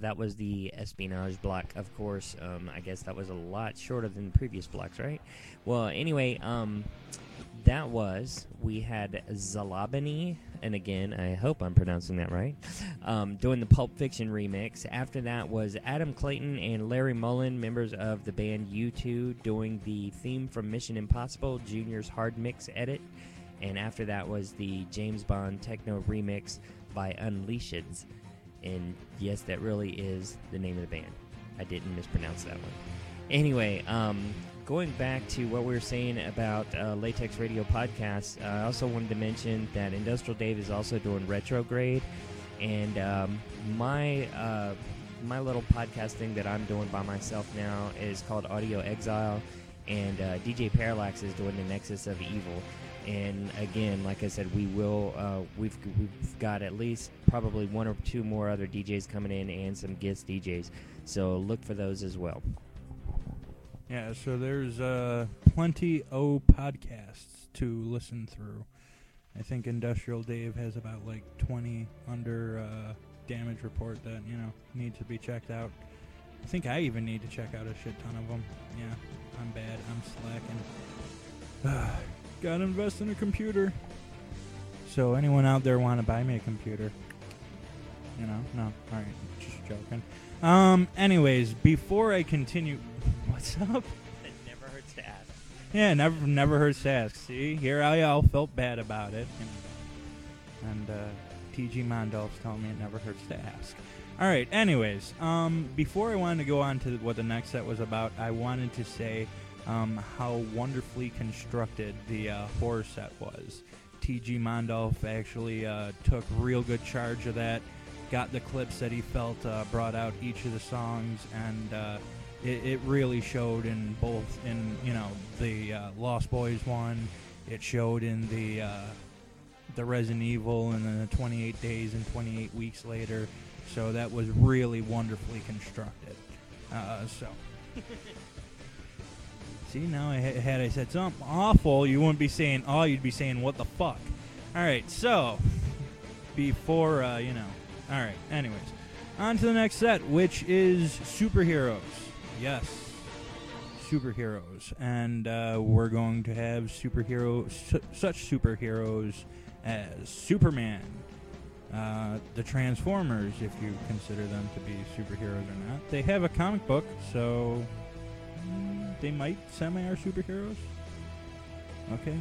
That was the espionage block. Of course, um, I guess that was a lot shorter than the previous blocks, right? Well, anyway, um, that was we had Zalabany, and again, I hope I'm pronouncing that right, um, doing the Pulp Fiction remix. After that was Adam Clayton and Larry Mullen, members of the band U2, doing the theme from Mission Impossible Junior's Hard Mix edit. And after that was the James Bond techno remix by Unleashed. And yes, that really is the name of the band. I didn't mispronounce that one. Anyway, um, going back to what we were saying about uh, Latex Radio Podcast, I also wanted to mention that Industrial Dave is also doing Retrograde, and um, my uh, my little podcast thing that I'm doing by myself now is called Audio Exile, and uh, DJ Parallax is doing the Nexus of Evil. And again, like I said, we will. Uh, we've we've got at least probably one or two more other DJs coming in and some guest DJs. So look for those as well. Yeah, so there's uh, plenty of podcasts to listen through. I think Industrial Dave has about like 20 under uh, damage report that you know need to be checked out. I think I even need to check out a shit ton of them. Yeah, I'm bad. I'm slacking. [sighs] Gotta invest in a computer. So anyone out there want to buy me a computer? You know, no. All right, just joking. Um. Anyways, before I continue, [laughs] what's up? It never hurts to ask. Yeah, never never hurts to ask. See, here I all felt bad about it, and, and uh, T.G. Mondalf's telling me it never hurts to ask. All right. Anyways, um, before I wanted to go on to what the next set was about, I wanted to say um, how wonderfully constructed the uh, horror set was. T.G. Mondalf actually uh, took real good charge of that, got the clips that he felt uh, brought out each of the songs, and uh, it, it really showed in both in you know the uh, Lost Boys one. It showed in the uh, the Resident Evil, and then the 28 days and 28 weeks later. So that was really wonderfully constructed. So. [laughs] See, now I ha- had I said something awful, you wouldn't be saying "oh," you'd be saying "what the fuck." All right, so before uh, you know, all right. Anyways, on to the next set, which is superheroes. Yes, superheroes, and uh, we're going to have superhero su- such superheroes as Superman, uh, the Transformers, if you consider them to be superheroes or not. They have a comic book, so they might semi are superheroes. Okay,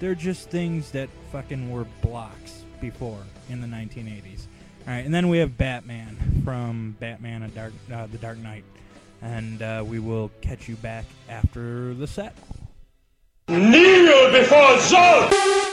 they're just things that fucking were blocks before in the 1980s. All right, and then we have Batman from Batman: A Dark, uh, The Dark Knight, and uh, we will catch you back after the set. Kneel before Zod!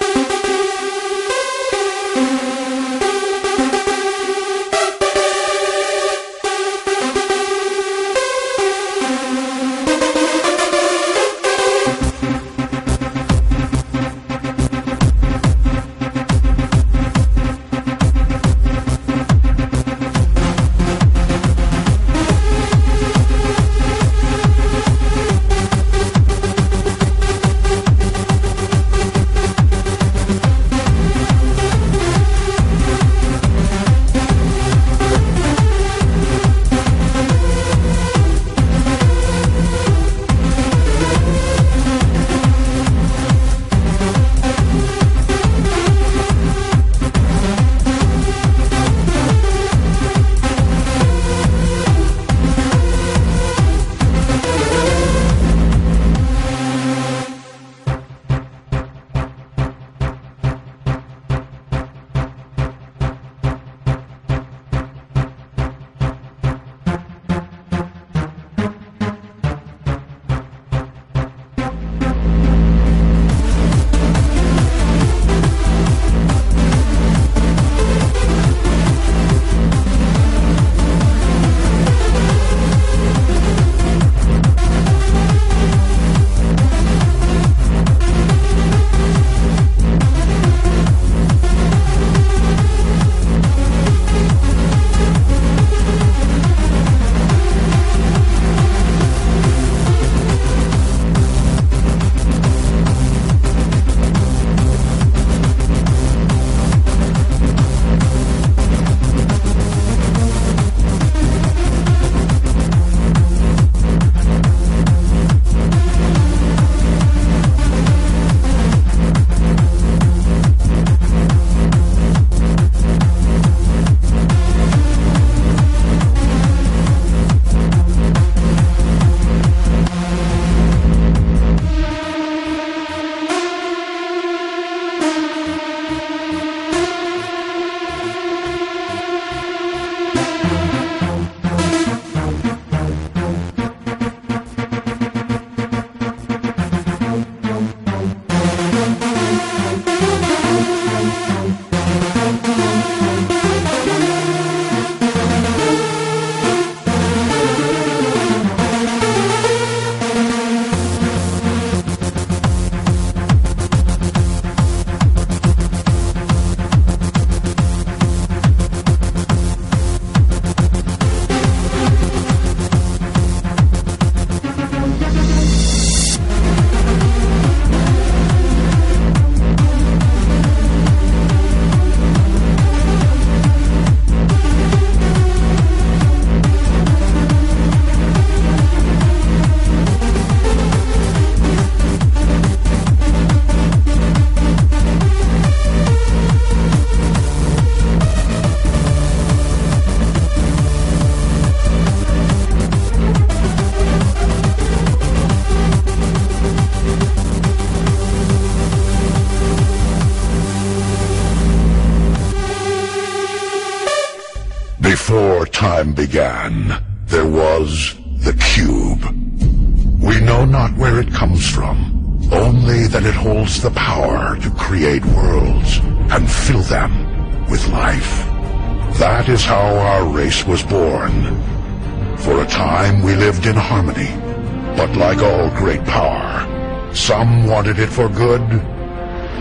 Wanted it for good,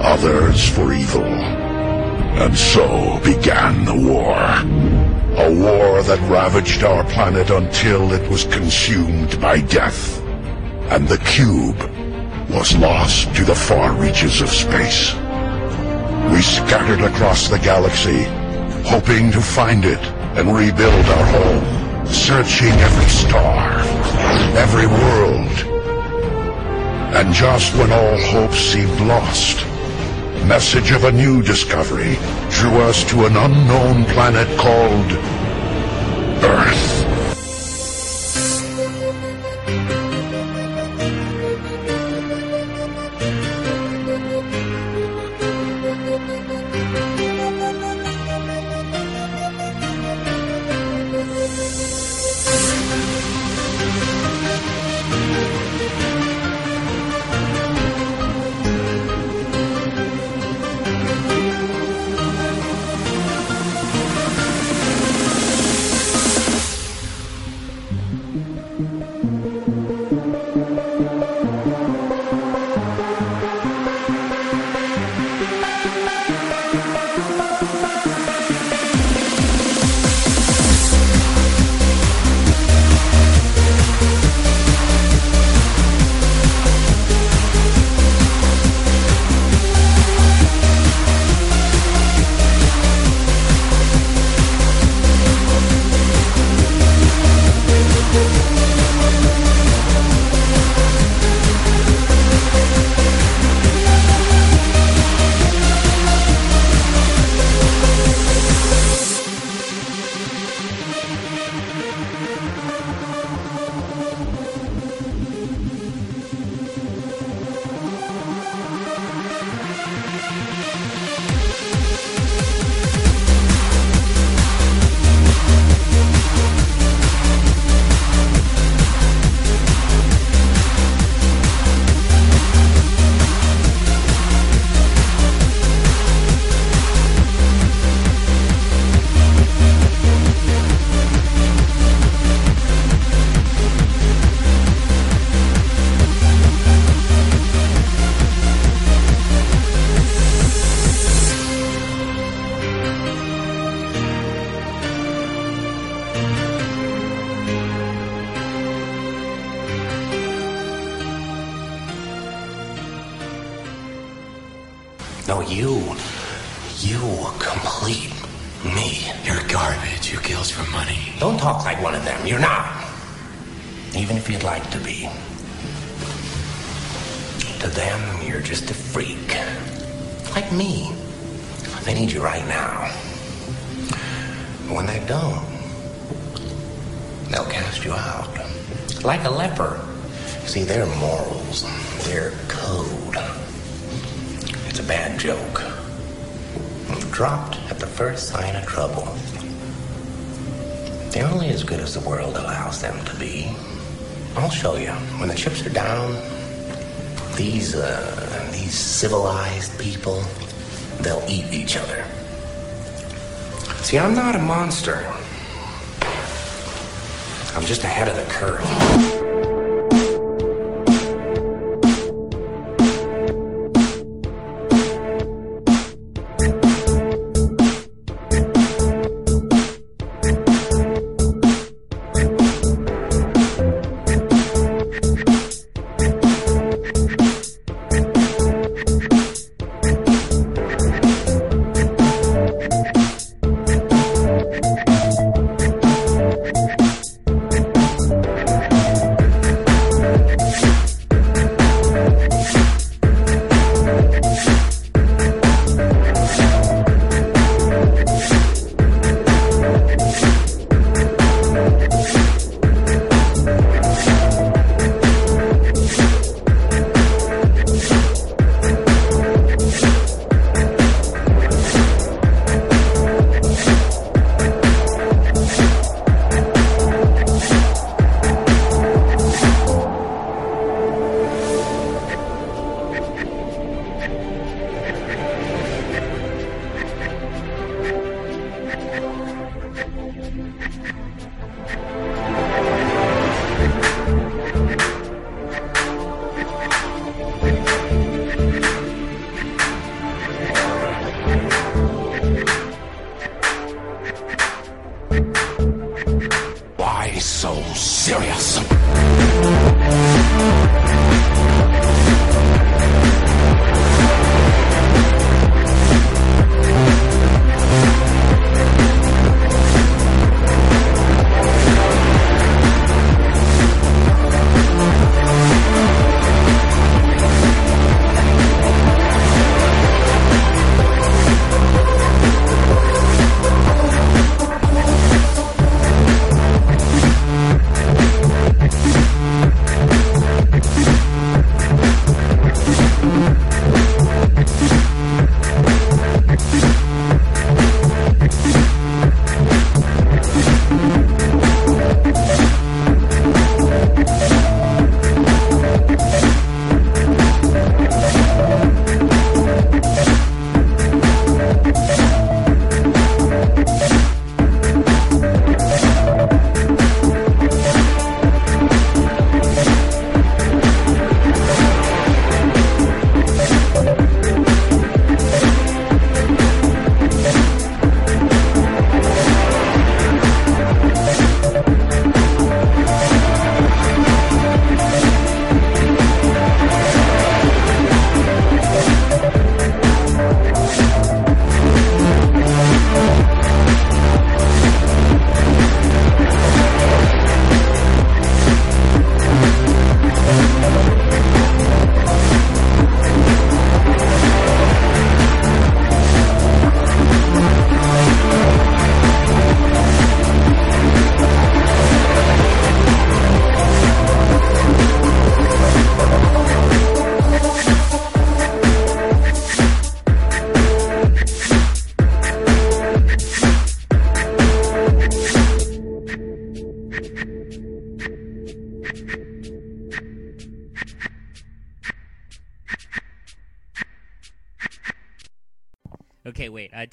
others for evil. And so began the war. A war that ravaged our planet until it was consumed by death. And the cube was lost to the far reaches of space. We scattered across the galaxy, hoping to find it and rebuild our home, searching every star, every world. And just when all hope seemed lost, message of a new discovery drew us to an unknown planet called now. When they don't, they'll cast you out. Like a leper. See, their morals, their code. It's a bad joke. Dropped at the first sign of trouble. They're only as good as the world allows them to be. I'll show you. When the chips are down, these, uh, these civilized people, they'll eat each other. See, I'm not a monster. I'm just ahead of the curve.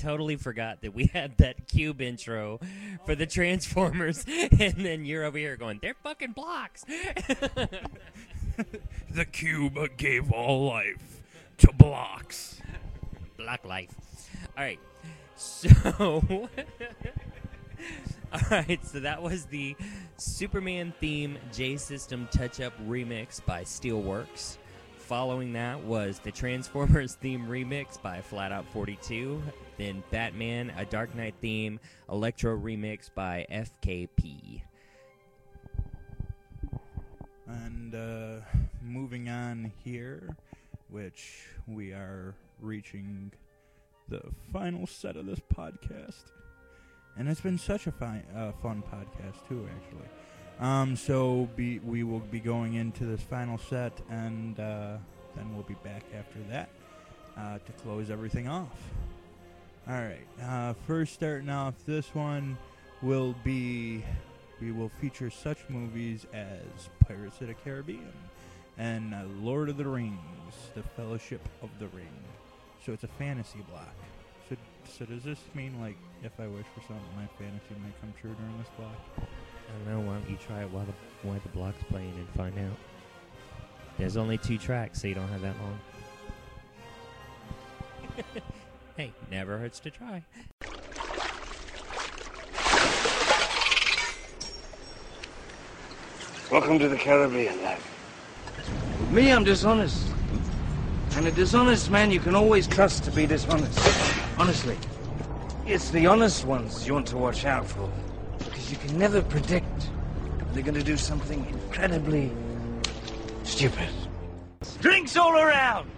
Totally forgot that we [laughs] had that cube intro for the Transformers, [laughs] and then you're over here going, "They're fucking blocks." [laughs] the cube gave all life to blocks. Block life. All right. So, all right. So that was the Superman theme J System Touch Up remix by Steelworks. Following that was the Transformers [laughs] theme remix by Flatout 42, Then Batman, a Dark Knight theme electro remix by FKP. And uh, moving on here, which we are reaching the final set of this podcast. And it's been such a fi- uh, fun podcast, too, actually. Um, so be, we will be going into this final set, and uh, then we'll be back after that uh, to close everything off. All right. Uh, first, starting off, this one will be we will feature such movies as Pirates of the Caribbean and Lord of the Rings: The Fellowship of the Ring. So it's a fantasy block. So, so does this mean like if I wish for something, my fantasy might come true during this block? I don't know. Why don't you try it while the while the block's playing and find out? There's only two tracks, so you don't have that long. [laughs] hey, never hurts to try. Welcome to the Caribbean, lad. With me, I'm dishonest. And a dishonest man you can always trust to be dishonest. Honestly. It's the honest ones you want to watch out for. Because you can never predict when they're going to do something incredibly stupid. Drinks all around!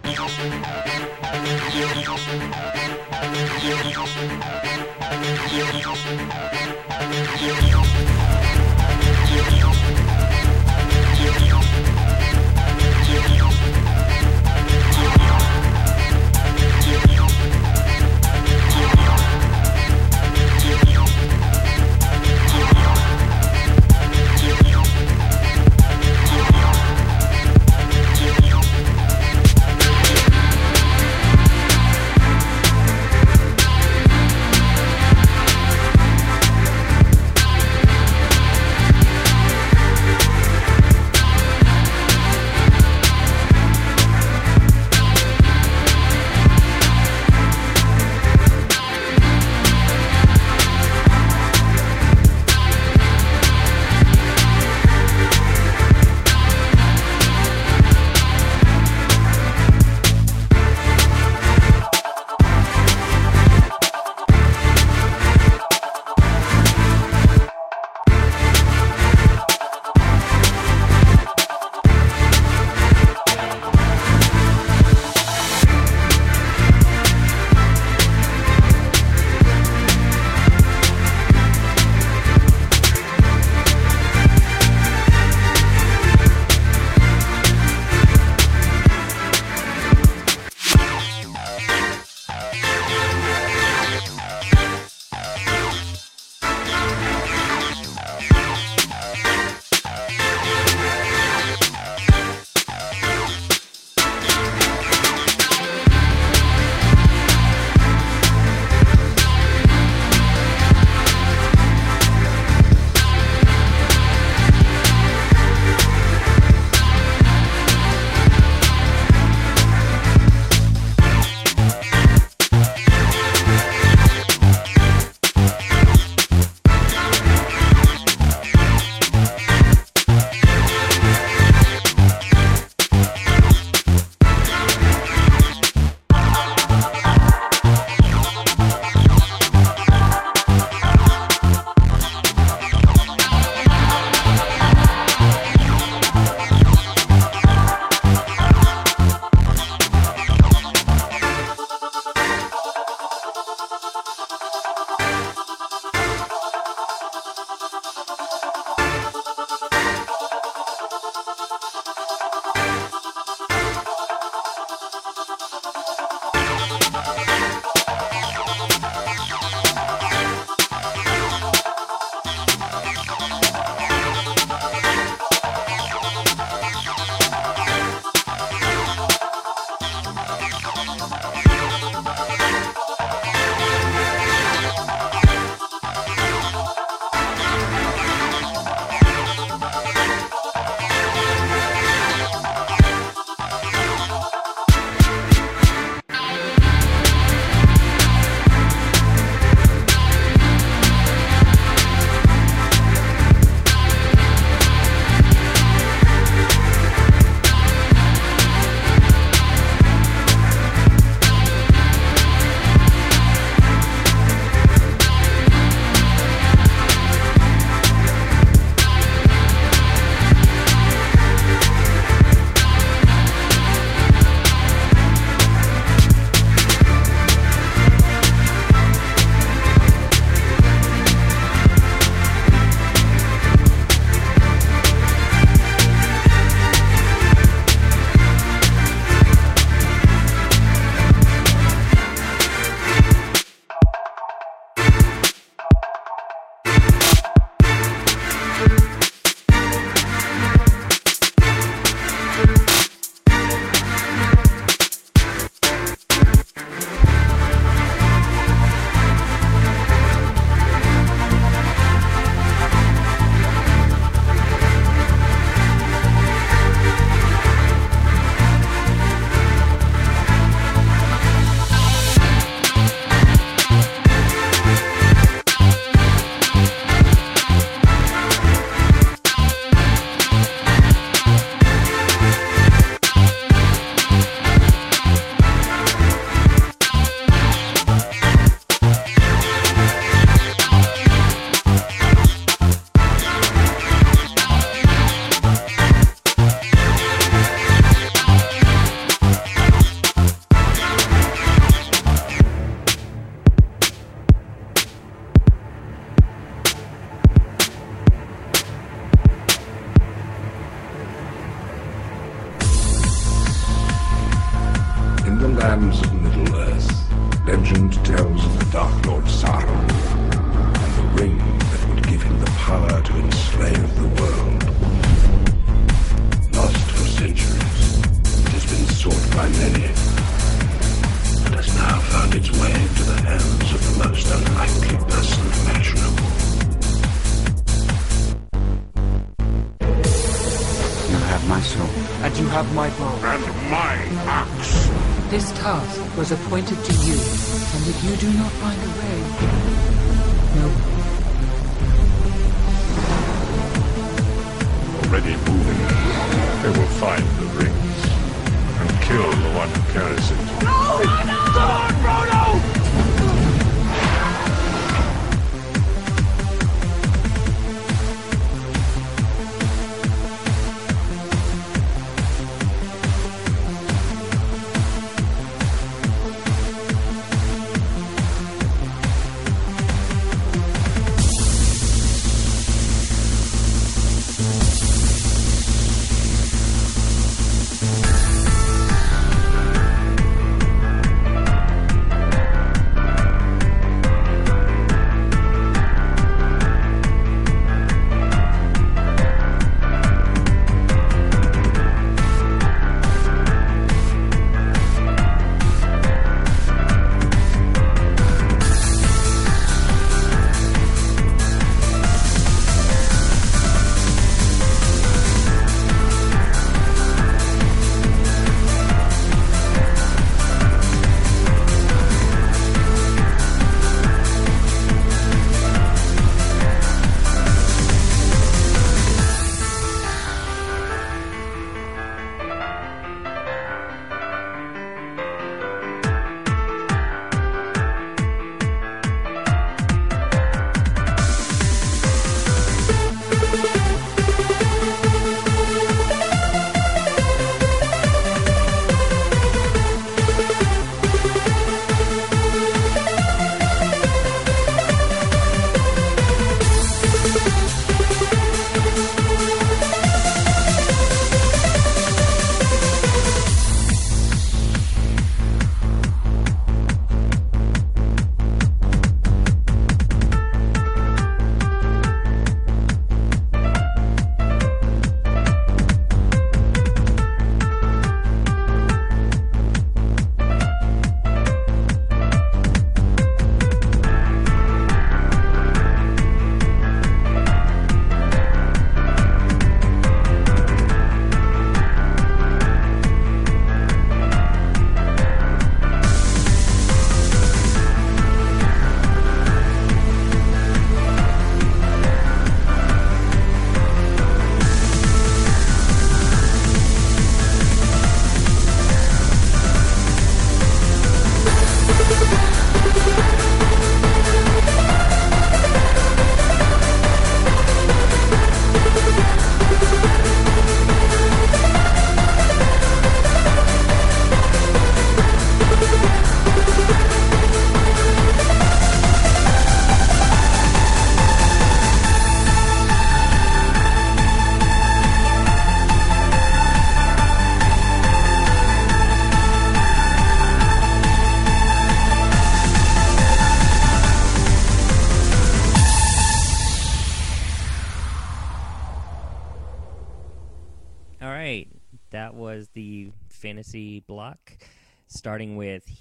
Task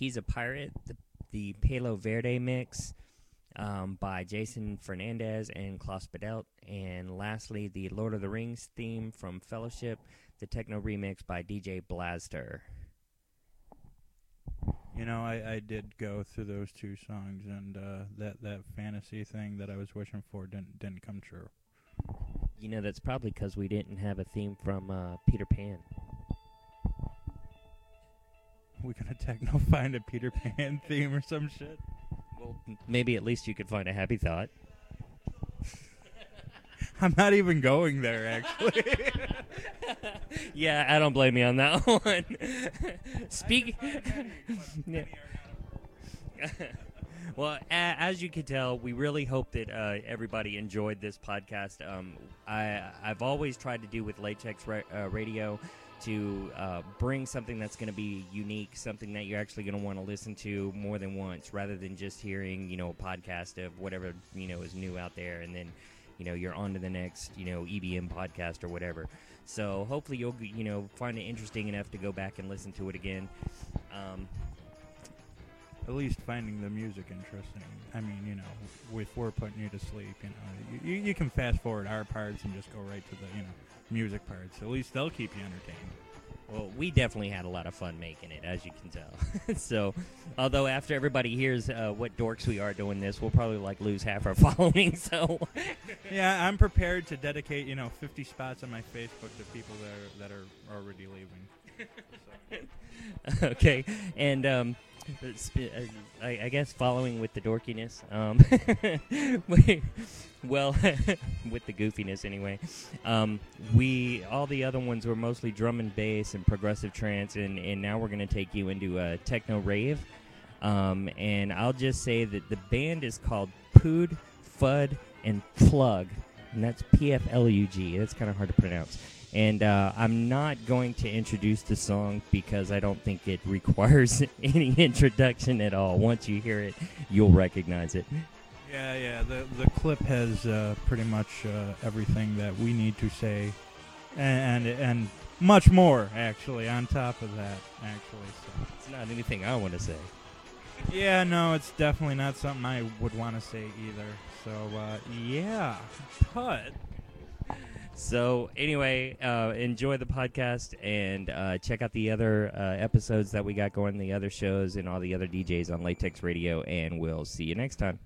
"He's a Pirate," the, the Palo Verde mix um, by Jason Fernandez and Klaus Badelt, and lastly, the Lord of the Rings theme from Fellowship, the techno remix by DJ Blaster. You know, I, I did go through those two songs, and uh, that that fantasy thing that I was wishing for didn't didn't come true. You know, that's probably because we didn't have a theme from uh, Peter Pan. We gonna techno [laughs] find a Peter Pan [laughs] theme or some shit? Well, maybe at least you could find a happy thought. [laughs] I'm not even going there, actually. yeah, I don't blame you on that one. Speak. Yeah. well, a- as you can tell, we really hope that uh, everybody enjoyed this podcast. Um, I I've always tried to do with Latex ra- uh, Radio to uh, bring something that's going to be unique, something that you're actually going to want to listen to more than once, rather than just hearing, you know, a podcast of whatever you know is new out there, and then, you know, you're on to the next, you know, EBM podcast or whatever. So hopefully you'll, you know, find it interesting enough to go back and listen to it again. Um, At least finding the music interesting. I mean, you know, if we're putting you to sleep, you know, you, you can fast forward our parts and just go right to the, you know, music parts. At least they'll keep you entertained. Well, we definitely had a lot of fun making it, as you can tell. [laughs] so, although after everybody hears uh, what dorks we are doing this, we'll probably like lose half our [laughs] following. So, yeah, I'm prepared to dedicate, you know, 50 spots on my Facebook to people that are, that are already leaving. [laughs] okay, and um, I, I guess following with the dorkiness, um, [laughs] well, [laughs] with the goofiness anyway. Um, we all the other ones were mostly drum and bass and progressive trance, and, and now we're gonna take you into a techno rave. Um, and I'll just say that the band is called Pood, Fud, and Plug, and that's P F L U G. That's kind of hard to pronounce. And uh, I'm not going to introduce the song because I don't think it [laughs] requires [laughs] any introduction at all. Once you hear it, you'll recognize it. Yeah, yeah. The the clip has uh, pretty much uh, everything that we need to say, and, and and much more actually. On top of that, actually, so. It's not anything I want to say. Yeah, no, it's definitely not something I would want to say either. So uh, yeah, but So anyway, uh, enjoy the podcast and uh, check out the other uh, episodes that we got going, the other shows, and all the other DJs on Latex Radio. And we'll see you next time.